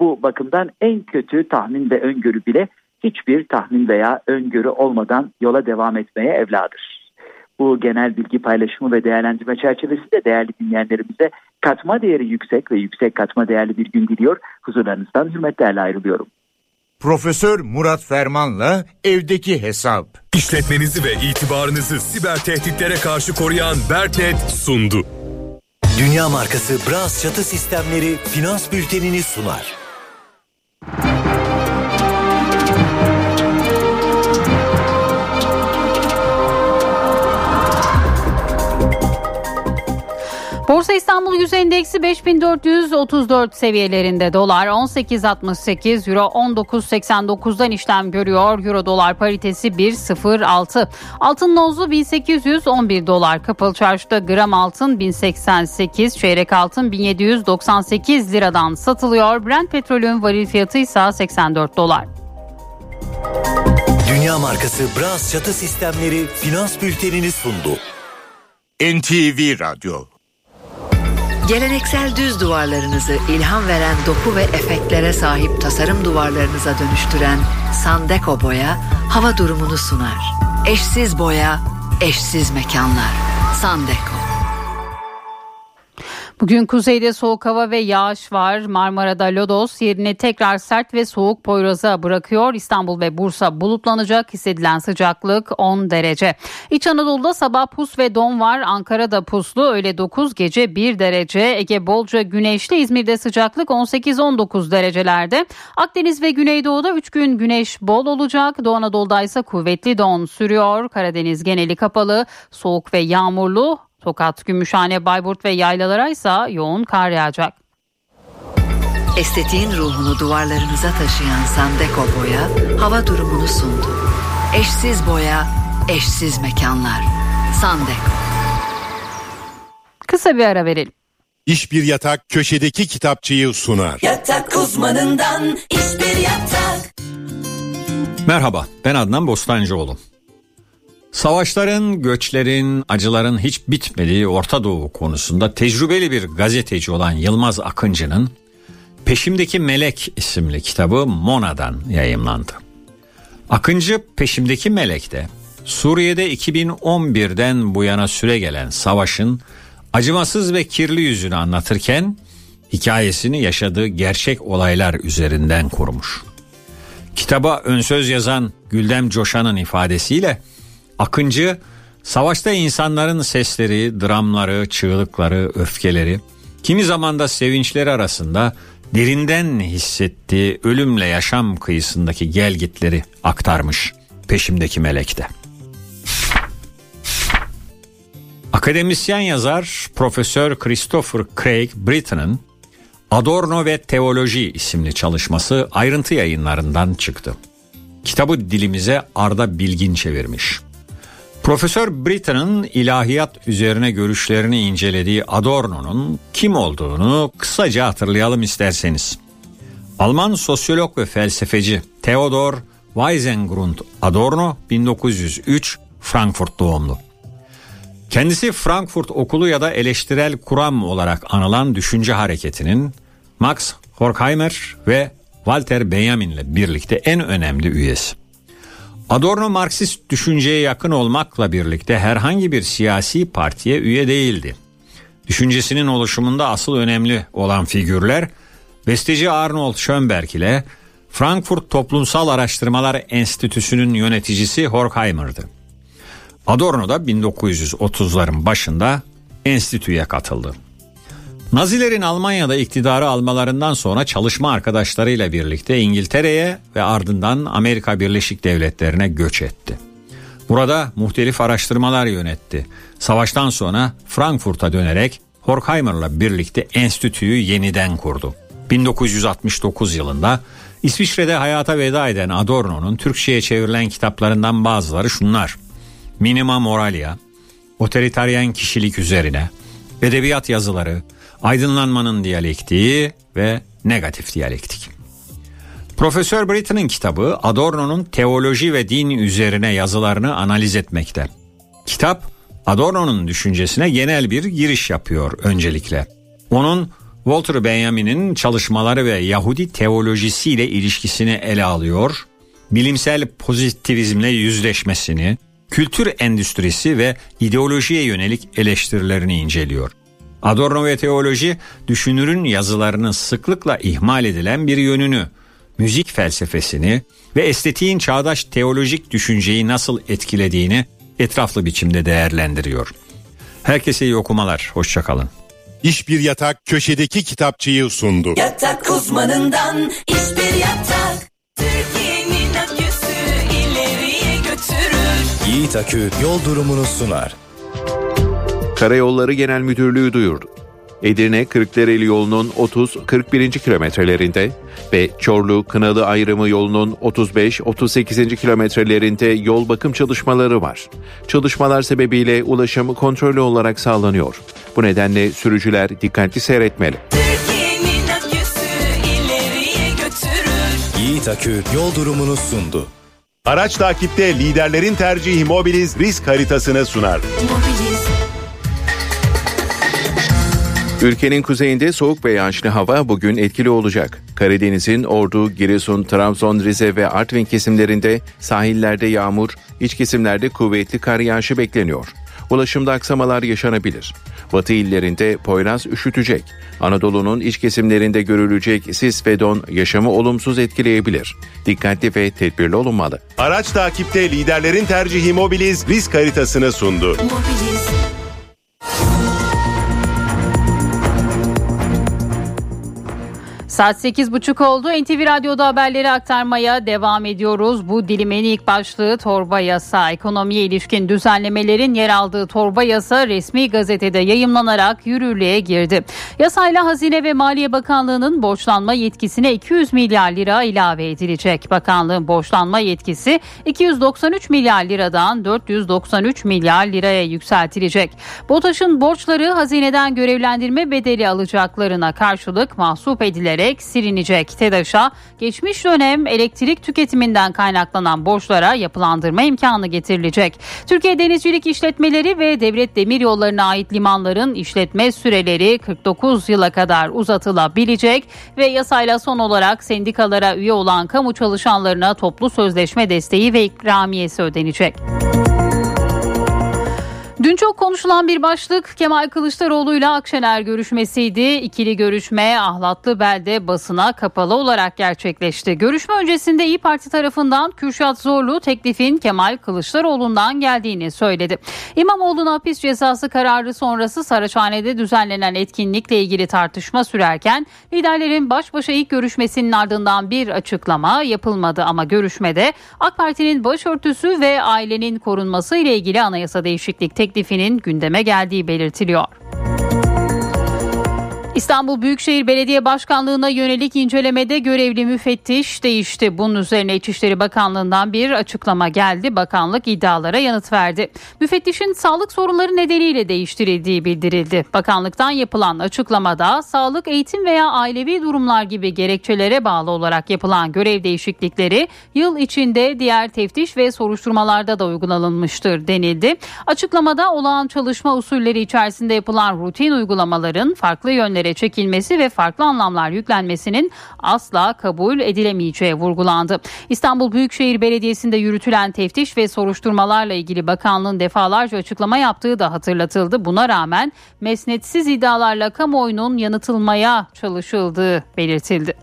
Bu bakımdan en kötü tahmin ve öngörü bile hiçbir tahmin veya öngörü olmadan yola devam etmeye evladır. Bu genel bilgi paylaşımı ve değerlendirme çerçevesinde değerli dinleyenlerimize katma değeri yüksek ve yüksek katma değerli bir gün diliyor. Huzurlarınızdan hürmetlerle ayrılıyorum. Profesör Murat Ferman'la evdeki hesap. İşletmenizi ve itibarınızı siber tehditlere karşı koruyan Berknet sundu. Dünya markası Bras çatı sistemleri finans bültenini sunar. Borsa İstanbul Yüz Endeksi 5434 seviyelerinde dolar 18.68 euro 19.89'dan işlem görüyor. Euro dolar paritesi 1.06. Altın nozlu 1811 dolar. Kapalı çarşıda gram altın 1088, çeyrek altın 1798 liradan satılıyor. Brent petrolün varil fiyatı ise 84 dolar. Dünya markası Bras çatı sistemleri finans bültenini sundu. NTV Radyo Geleneksel düz duvarlarınızı ilham veren doku ve efektlere sahip tasarım duvarlarınıza dönüştüren Sandeko Boya hava durumunu sunar. Eşsiz boya, eşsiz mekanlar. Sandeko. Bugün kuzeyde soğuk hava ve yağış var. Marmara'da lodos yerini tekrar sert ve soğuk Poyraz'a bırakıyor. İstanbul ve Bursa bulutlanacak. Hissedilen sıcaklık 10 derece. İç Anadolu'da sabah pus ve don var. Ankara'da puslu öğle 9 gece 1 derece. Ege bolca güneşli İzmir'de sıcaklık 18-19 derecelerde. Akdeniz ve Güneydoğu'da 3 gün güneş bol olacak. Doğu Anadolu'da ise kuvvetli don sürüyor. Karadeniz geneli kapalı, soğuk ve yağmurlu. Tokat, Gümüşhane, Bayburt ve yaylalara ise yoğun kar yağacak. Estetiğin ruhunu duvarlarınıza taşıyan Sandeko Boya hava durumunu sundu. Eşsiz boya, eşsiz mekanlar. Sandeko. Kısa bir ara verelim. İş bir yatak köşedeki kitapçıyı sunar. Yatak uzmanından iş bir yatak. Merhaba ben Adnan Bostancıoğlu. Savaşların, göçlerin, acıların hiç bitmediği Orta Doğu konusunda tecrübeli bir gazeteci olan Yılmaz Akıncı'nın Peşimdeki Melek isimli kitabı Mona'dan yayımlandı. Akıncı Peşimdeki Melek'te Suriye'de 2011'den bu yana süre gelen savaşın acımasız ve kirli yüzünü anlatırken hikayesini yaşadığı gerçek olaylar üzerinden kurmuş. Kitaba ön söz yazan Güldem Coşan'ın ifadesiyle Akıncı savaşta insanların sesleri, dramları, çığlıkları, öfkeleri, kimi zaman da sevinçleri arasında derinden hissettiği ölümle yaşam kıyısındaki gelgitleri aktarmış peşimdeki melekte. Akademisyen yazar Profesör Christopher Craig Britton'ın Adorno ve Teoloji isimli çalışması ayrıntı yayınlarından çıktı. Kitabı dilimize Arda Bilgin çevirmiş. Profesör Britton'ın ilahiyat üzerine görüşlerini incelediği Adorno'nun kim olduğunu kısaca hatırlayalım isterseniz. Alman sosyolog ve felsefeci Theodor Weisengrund Adorno 1903 Frankfurt doğumlu. Kendisi Frankfurt Okulu ya da eleştirel kuram olarak anılan düşünce hareketinin Max Horkheimer ve Walter Benjamin ile birlikte en önemli üyesi. Adorno Marksist düşünceye yakın olmakla birlikte herhangi bir siyasi partiye üye değildi. Düşüncesinin oluşumunda asıl önemli olan figürler besteci Arnold Schönberg ile Frankfurt Toplumsal Araştırmalar Enstitüsü'nün yöneticisi Horkheimer'dı. Adorno da 1930'ların başında enstitüye katıldı. Nazilerin Almanya'da iktidarı almalarından sonra çalışma arkadaşlarıyla birlikte İngiltere'ye ve ardından Amerika Birleşik Devletleri'ne göç etti. Burada muhtelif araştırmalar yönetti. Savaştan sonra Frankfurt'a dönerek Horkheimer'la birlikte enstitüyü yeniden kurdu. 1969 yılında İsviçre'de hayata veda eden Adorno'nun Türkçe'ye çevrilen kitaplarından bazıları şunlar. Minima Moralia, Otoriteryen Kişilik Üzerine, Edebiyat Yazıları, Aydınlanmanın Diyalektiği ve Negatif Diyalektik. Profesör Britton'ın kitabı Adorno'nun teoloji ve din üzerine yazılarını analiz etmekte. Kitap Adorno'nun düşüncesine genel bir giriş yapıyor öncelikle. Onun Walter Benjamin'in çalışmaları ve Yahudi teolojisiyle ilişkisini ele alıyor. bilimsel pozitivizmle yüzleşmesini, kültür endüstrisi ve ideolojiye yönelik eleştirilerini inceliyor. Adorno ve teoloji düşünürün yazılarının sıklıkla ihmal edilen bir yönünü, müzik felsefesini ve estetiğin çağdaş teolojik düşünceyi nasıl etkilediğini etraflı biçimde değerlendiriyor. Herkese iyi okumalar, hoşçakalın. İş Bir Yatak köşedeki kitapçıyı sundu. Yatak uzmanından iş bir yatak. Türkiye'nin aküsü ileriye götürür. Yiğit Akü yol durumunu sunar. Karayolları Genel Müdürlüğü duyurdu. Edirne Kırklareli yolunun 30-41. kilometrelerinde ve Çorlu Kınalı ayrımı yolunun 35-38. kilometrelerinde yol bakım çalışmaları var. Çalışmalar sebebiyle ulaşım kontrollü olarak sağlanıyor. Bu nedenle sürücüler dikkatli seyretmeli. Yiğit Akü yol durumunu sundu. Araç takipte liderlerin tercihi Mobiliz risk haritasını sunar. Ülkenin kuzeyinde soğuk ve yağışlı hava bugün etkili olacak. Karadeniz'in Ordu, Giresun, Trabzon, Rize ve Artvin kesimlerinde sahillerde yağmur, iç kesimlerde kuvvetli kar yağışı bekleniyor. Ulaşımda aksamalar yaşanabilir. Batı illerinde Poyraz üşütecek. Anadolu'nun iç kesimlerinde görülecek sis ve don yaşamı olumsuz etkileyebilir. Dikkatli ve tedbirli olunmalı. Araç takipte liderlerin tercihi Mobiliz risk haritasını sundu. Saat 8.30 oldu. NTV Radyo'da haberleri aktarmaya devam ediyoruz. Bu dilimin ilk başlığı torba yasa. Ekonomiye ilişkin düzenlemelerin yer aldığı torba yasa resmi gazetede yayımlanarak yürürlüğe girdi. Yasayla Hazine ve Maliye Bakanlığı'nın borçlanma yetkisine 200 milyar lira ilave edilecek. Bakanlığın borçlanma yetkisi 293 milyar liradan 493 milyar liraya yükseltilecek. BOTAŞ'ın borçları hazineden görevlendirme bedeli alacaklarına karşılık mahsup edilerek silinecek. TEDAŞ'a geçmiş dönem elektrik tüketiminden kaynaklanan borçlara yapılandırma imkanı getirilecek. Türkiye Denizcilik İşletmeleri ve Devlet Demiryolları'na ait limanların işletme süreleri 49 yıla kadar uzatılabilecek ve yasayla son olarak sendikalara üye olan kamu çalışanlarına toplu sözleşme desteği ve ikramiyesi ödenecek. Dün çok konuşulan bir başlık Kemal Kılıçdaroğlu ile Akşener görüşmesiydi. İkili görüşme Ahlatlı Belde basına kapalı olarak gerçekleşti. Görüşme öncesinde İyi Parti tarafından Kürşat Zorlu teklifin Kemal Kılıçdaroğlu'ndan geldiğini söyledi. İmamoğlu'na hapis cezası kararı sonrası Saraçhane'de düzenlenen etkinlikle ilgili tartışma sürerken liderlerin baş başa ilk görüşmesinin ardından bir açıklama yapılmadı ama görüşmede AK Parti'nin başörtüsü ve ailenin korunması ile ilgili anayasa değişiklik teklifinin gündeme geldiği belirtiliyor. İstanbul Büyükşehir Belediye Başkanlığı'na yönelik incelemede görevli müfettiş değişti. Bunun üzerine İçişleri Bakanlığı'ndan bir açıklama geldi. Bakanlık iddialara yanıt verdi. Müfettişin sağlık sorunları nedeniyle değiştirildiği bildirildi. Bakanlıktan yapılan açıklamada sağlık, eğitim veya ailevi durumlar gibi gerekçelere bağlı olarak yapılan görev değişiklikleri yıl içinde diğer teftiş ve soruşturmalarda da uygulanılmıştır denildi. Açıklamada olağan çalışma usulleri içerisinde yapılan rutin uygulamaların farklı yönlere çekilmesi ve farklı anlamlar yüklenmesinin asla kabul edilemeyeceği vurgulandı. İstanbul Büyükşehir Belediyesi'nde yürütülen teftiş ve soruşturmalarla ilgili bakanlığın defalarca açıklama yaptığı da hatırlatıldı. Buna rağmen mesnetsiz iddialarla kamuoyunun yanıtılmaya çalışıldığı belirtildi.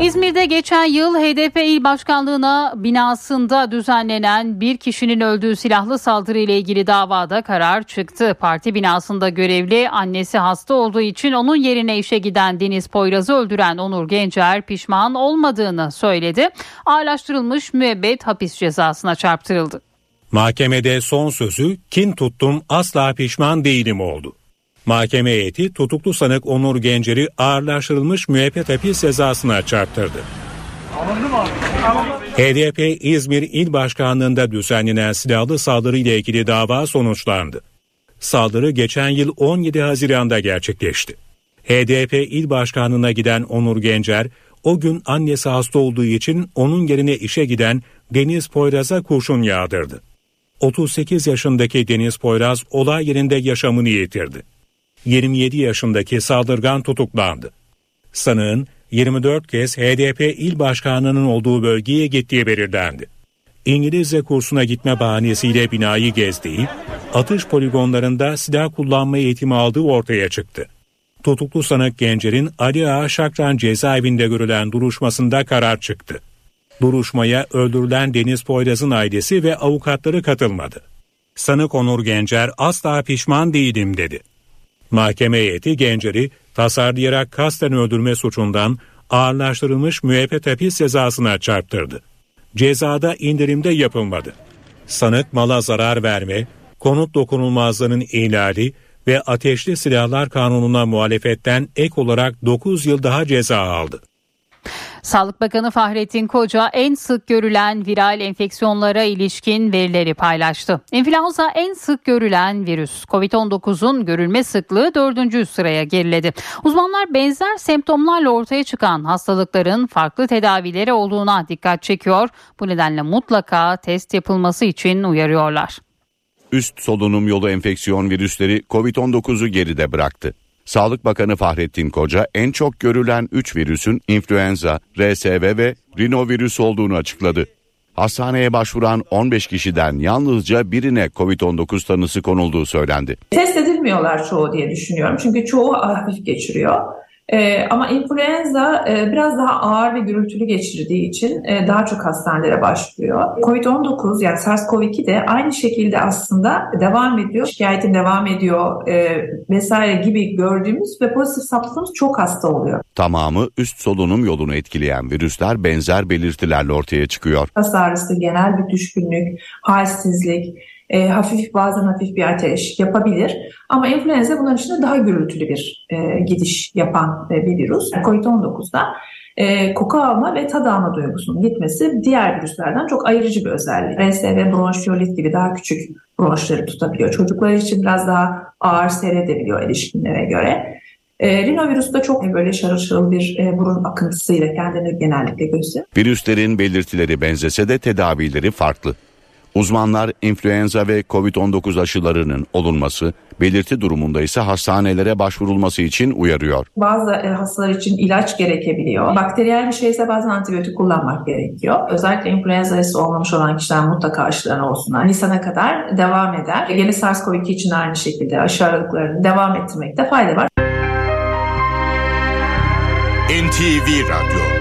İzmir'de geçen yıl HDP il başkanlığına binasında düzenlenen bir kişinin öldüğü silahlı saldırı ile ilgili davada karar çıktı. Parti binasında görevli annesi hasta olduğu için onun yerine işe giden Deniz Poyraz'ı öldüren Onur Gencer pişman olmadığını söyledi. Ağırlaştırılmış müebbet hapis cezasına çarptırıldı. Mahkemede son sözü kin tuttum asla pişman değilim oldu. Mahkeme heyeti tutuklu sanık Onur Gencer'i ağırlaştırılmış müebbet hapis cezasına çarptırdı. HDP İzmir İl Başkanlığı'nda düzenlenen silahlı saldırı ile ilgili dava sonuçlandı. Saldırı geçen yıl 17 Haziran'da gerçekleşti. HDP İl Başkanlığı'na giden Onur Gencer, o gün annesi hasta olduğu için onun yerine işe giden Deniz Poyraz'a kurşun yağdırdı. 38 yaşındaki Deniz Poyraz olay yerinde yaşamını yitirdi. 27 yaşındaki saldırgan tutuklandı. Sanığın 24 kez HDP il başkanının olduğu bölgeye gittiği belirlendi. İngilizce kursuna gitme bahanesiyle binayı gezdiği, atış poligonlarında silah kullanma eğitimi aldığı ortaya çıktı. Tutuklu sanık Gencer'in Ali Ağa Şakran cezaevinde görülen duruşmasında karar çıktı. Duruşmaya öldürülen Deniz Poyraz'ın ailesi ve avukatları katılmadı. Sanık Onur Gencer asla pişman değilim dedi. Mahkeme heyeti Gencer'i tasarlayarak kasten öldürme suçundan ağırlaştırılmış müebbet hapis cezasına çarptırdı. Cezada indirimde yapılmadı. Sanık mala zarar verme, konut dokunulmazlığının ihlali ve ateşli silahlar kanununa muhalefetten ek olarak 9 yıl daha ceza aldı. Sağlık Bakanı Fahrettin Koca en sık görülen viral enfeksiyonlara ilişkin verileri paylaştı. Enfluenza en sık görülen virüs. Covid-19'un görülme sıklığı dördüncü sıraya geriledi. Uzmanlar benzer semptomlarla ortaya çıkan hastalıkların farklı tedavileri olduğuna dikkat çekiyor. Bu nedenle mutlaka test yapılması için uyarıyorlar. Üst solunum yolu enfeksiyon virüsleri COVID-19'u geride bıraktı. Sağlık Bakanı Fahrettin Koca en çok görülen 3 virüsün influenza, RSV ve rinovirüs olduğunu açıkladı. Hastaneye başvuran 15 kişiden yalnızca birine COVID-19 tanısı konulduğu söylendi. Test edilmiyorlar çoğu diye düşünüyorum. Çünkü çoğu hafif geçiriyor. Ee, ama influenza e, biraz daha ağır ve gürültülü geçirdiği için e, daha çok hastanelere başlıyor. Covid-19 yani SARS-CoV-2 de aynı şekilde aslında devam ediyor. Şikayetin devam ediyor e, vesaire gibi gördüğümüz ve pozitif saptadığımız çok hasta oluyor. Tamamı üst solunum yolunu etkileyen virüsler benzer belirtilerle ortaya çıkıyor. Kas ağrısı, genel bir düşkünlük, halsizlik, e, hafif bazen hafif bir ateş yapabilir. Ama influenza bunların içinde daha gürültülü bir e, gidiş yapan e, bir virüs. Covid-19'da e, koku alma ve tad alma duygusunun gitmesi diğer virüslerden çok ayırıcı bir özellik. RSV, bronşiyolit gibi daha küçük bronşları tutabiliyor. Çocuklar için biraz daha ağır seyredebiliyor erişkinlere göre. E, rinovirüs de çok böyle şarıl şarıl bir e, burun akıntısıyla kendini genellikle gösteriyor. Virüslerin belirtileri benzese de tedavileri farklı. Uzmanlar influenza ve COVID-19 aşılarının olunması, belirti durumunda ise hastanelere başvurulması için uyarıyor. Bazı e, hastalar için ilaç gerekebiliyor. Bakteriyel bir şeyse bazen antibiyotik kullanmak gerekiyor. Özellikle influenza'sı olmamış olan kişiler mutlaka aşılarına olsunlar. Nisan'a kadar devam eder. Yeni SARS-CoV-2 için aynı şekilde aşı aralıklarını devam ettirmekte fayda var. NTV Radyo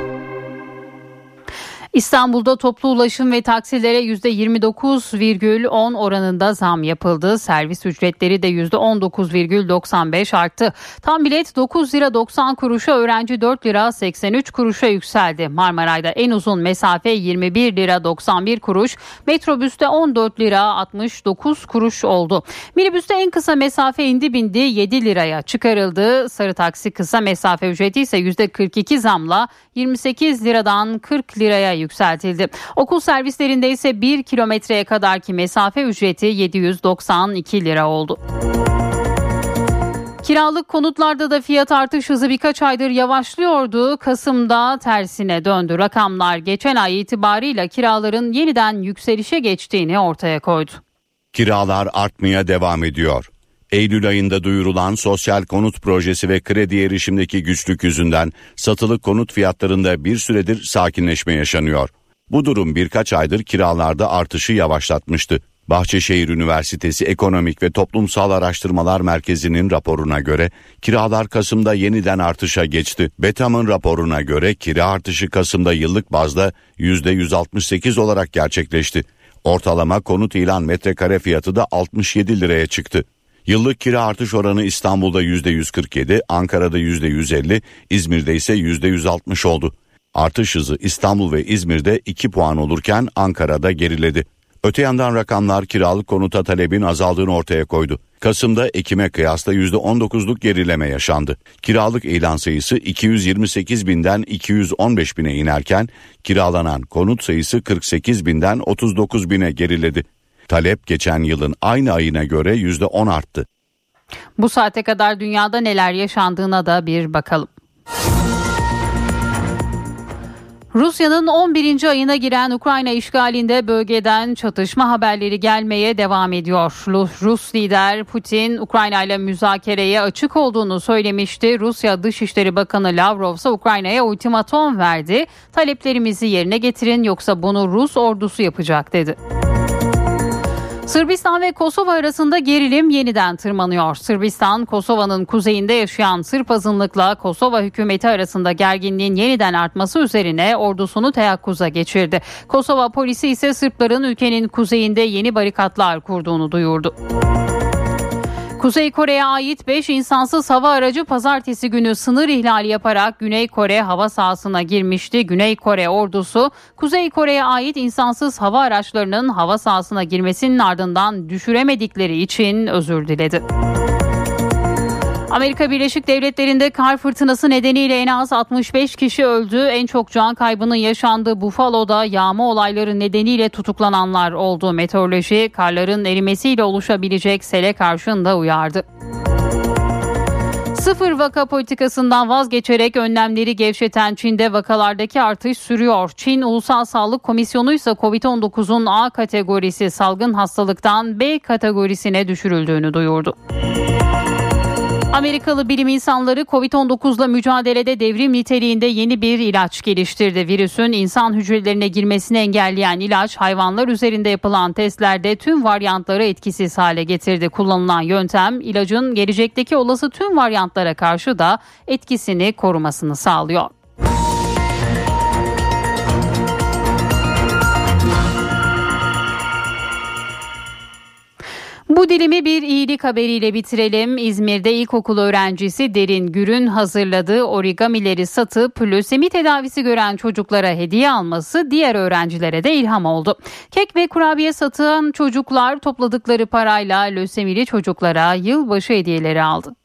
İstanbul'da toplu ulaşım ve taksilere %29,10 oranında zam yapıldı. Servis ücretleri de %19,95 arttı. Tam bilet 9 lira 90 kuruşa, öğrenci 4 lira 83 kuruşa yükseldi. Marmaray'da en uzun mesafe 21 lira 91 kuruş, metrobüste 14 lira 69 kuruş oldu. Minibüste en kısa mesafe indi bindi 7 liraya çıkarıldı. Sarı taksi kısa mesafe ücreti ise %42 zamla 28 liradan 40 liraya yükseltildi. Okul servislerinde ise 1 kilometreye kadarki mesafe ücreti 792 lira oldu. Kiralık konutlarda da fiyat artış hızı birkaç aydır yavaşlıyordu. Kasım'da tersine döndü. Rakamlar geçen ay itibarıyla kiraların yeniden yükselişe geçtiğini ortaya koydu. Kiralar artmaya devam ediyor. Eylül ayında duyurulan sosyal konut projesi ve kredi erişimdeki güçlük yüzünden satılık konut fiyatlarında bir süredir sakinleşme yaşanıyor. Bu durum birkaç aydır kiralarda artışı yavaşlatmıştı. Bahçeşehir Üniversitesi Ekonomik ve Toplumsal Araştırmalar Merkezi'nin raporuna göre kiralar Kasım'da yeniden artışa geçti. Betam'ın raporuna göre kira artışı Kasım'da yıllık bazda %168 olarak gerçekleşti. Ortalama konut ilan metrekare fiyatı da 67 liraya çıktı. Yıllık kira artış oranı İstanbul'da %147, Ankara'da %150, İzmir'de ise %160 oldu. Artış hızı İstanbul ve İzmir'de 2 puan olurken Ankara'da geriledi. Öte yandan rakamlar kiralık konuta talebin azaldığını ortaya koydu. Kasım'da Ekim'e kıyasla %19'luk gerileme yaşandı. Kiralık ilan sayısı 228 binden 215 bine inerken kiralanan konut sayısı 48 binden 39 bine geriledi. Talep geçen yılın aynı ayına göre %10 arttı. Bu saate kadar dünyada neler yaşandığına da bir bakalım. Rusya'nın 11. ayına giren Ukrayna işgalinde bölgeden çatışma haberleri gelmeye devam ediyor. Rus lider Putin Ukrayna ile müzakereye açık olduğunu söylemişti. Rusya Dışişleri Bakanı Lavrov ise Ukrayna'ya ultimatom verdi. Taleplerimizi yerine getirin yoksa bunu Rus ordusu yapacak dedi. Sırbistan ve Kosova arasında gerilim yeniden tırmanıyor. Sırbistan, Kosova'nın kuzeyinde yaşayan Sırp azınlıkla Kosova hükümeti arasında gerginliğin yeniden artması üzerine ordusunu teyakkuza geçirdi. Kosova polisi ise Sırpların ülkenin kuzeyinde yeni barikatlar kurduğunu duyurdu. Kuzey Kore'ye ait 5 insansız hava aracı pazartesi günü sınır ihlali yaparak Güney Kore hava sahasına girmişti. Güney Kore ordusu Kuzey Kore'ye ait insansız hava araçlarının hava sahasına girmesinin ardından düşüremedikleri için özür diledi. Amerika Birleşik Devletleri'nde kar fırtınası nedeniyle en az 65 kişi öldü. En çok can kaybının yaşandığı Buffalo'da yağma olayları nedeniyle tutuklananlar oldu. Meteoroloji karların erimesiyle oluşabilecek sele karşında uyardı. Sıfır vaka politikasından vazgeçerek önlemleri gevşeten Çin'de vakalardaki artış sürüyor. Çin Ulusal Sağlık Komisyonu ise Covid-19'un A kategorisi salgın hastalıktan B kategorisine düşürüldüğünü duyurdu. Amerikalı bilim insanları Covid-19'la mücadelede devrim niteliğinde yeni bir ilaç geliştirdi. Virüsün insan hücrelerine girmesini engelleyen ilaç hayvanlar üzerinde yapılan testlerde tüm varyantları etkisiz hale getirdi. Kullanılan yöntem ilacın gelecekteki olası tüm varyantlara karşı da etkisini korumasını sağlıyor. Bu dilimi bir iyilik haberiyle bitirelim. İzmir'de ilkokul öğrencisi Derin Gür'ün hazırladığı origamileri satıp lösemi tedavisi gören çocuklara hediye alması diğer öğrencilere de ilham oldu. Kek ve kurabiye satan çocuklar topladıkları parayla lösemili çocuklara yılbaşı hediyeleri aldı.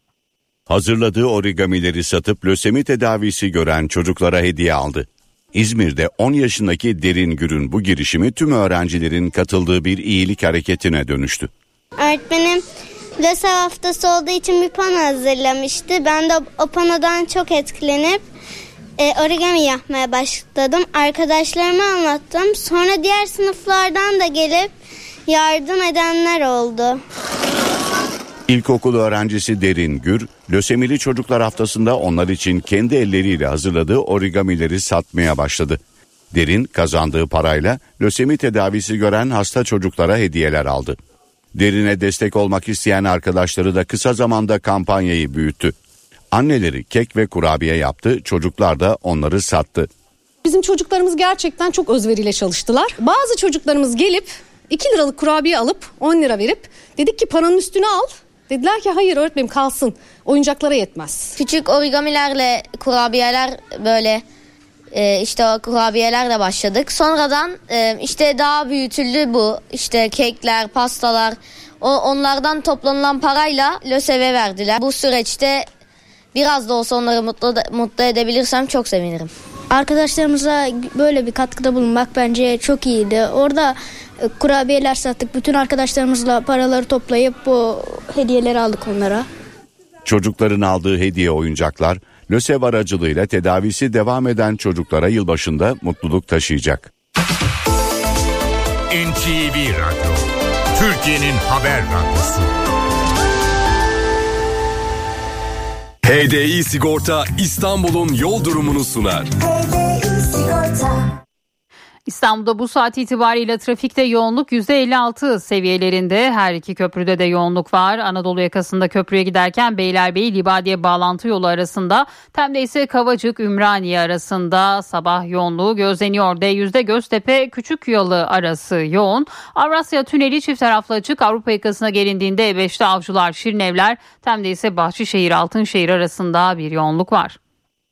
Hazırladığı origamileri satıp lösemi tedavisi gören çocuklara hediye aldı. İzmir'de 10 yaşındaki Derin Gür'ün bu girişimi tüm öğrencilerin katıldığı bir iyilik hareketine dönüştü. Öğretmenim lösev haftası olduğu için bir pano hazırlamıştı. Ben de o panodan çok etkilenip e, origami yapmaya başladım. Arkadaşlarıma anlattım. Sonra diğer sınıflardan da gelip yardım edenler oldu. İlkokul öğrencisi Derin Gür, lösemili çocuklar haftasında onlar için kendi elleriyle hazırladığı origamileri satmaya başladı. Derin kazandığı parayla lösemi tedavisi gören hasta çocuklara hediyeler aldı. Derine destek olmak isteyen arkadaşları da kısa zamanda kampanyayı büyüttü. Anneleri kek ve kurabiye yaptı, çocuklar da onları sattı. Bizim çocuklarımız gerçekten çok özveriyle çalıştılar. Bazı çocuklarımız gelip 2 liralık kurabiye alıp 10 lira verip dedik ki paranın üstüne al. Dediler ki hayır öğretmenim kalsın oyuncaklara yetmez. Küçük origamilerle kurabiyeler böyle e, işte o kurabiyelerle başladık. Sonradan e, işte daha büyütüldü bu. İşte kekler, pastalar. O, onlardan toplanılan parayla LÖSEV'e verdiler. Bu süreçte biraz da olsa onları mutlu, mutlu edebilirsem çok sevinirim. Arkadaşlarımıza böyle bir katkıda bulunmak bence çok iyiydi. Orada e, kurabiyeler sattık. Bütün arkadaşlarımızla paraları toplayıp bu hediyeleri aldık onlara. Çocukların aldığı hediye oyuncaklar LÖSEV aracılığıyla tedavisi devam eden çocuklara yılbaşında mutluluk taşıyacak. NTV Radyo, Türkiye'nin haber radyosu. HDI Sigorta İstanbul'un yol durumunu sunar. İstanbul'da bu saat itibariyle trafikte yoğunluk %56 seviyelerinde. Her iki köprüde de yoğunluk var. Anadolu yakasında köprüye giderken Beylerbeyi Libadiye bağlantı yolu arasında Tem'de ise Kavacık Ümraniye arasında sabah yoğunluğu gözleniyor. D100'de Göztepe Küçük Yalı arası yoğun. Avrasya Tüneli çift taraflı açık. Avrupa yakasına gelindiğinde E5'te Avcılar Şirinevler Tem'de ise Bahçeşehir Altınşehir arasında bir yoğunluk var.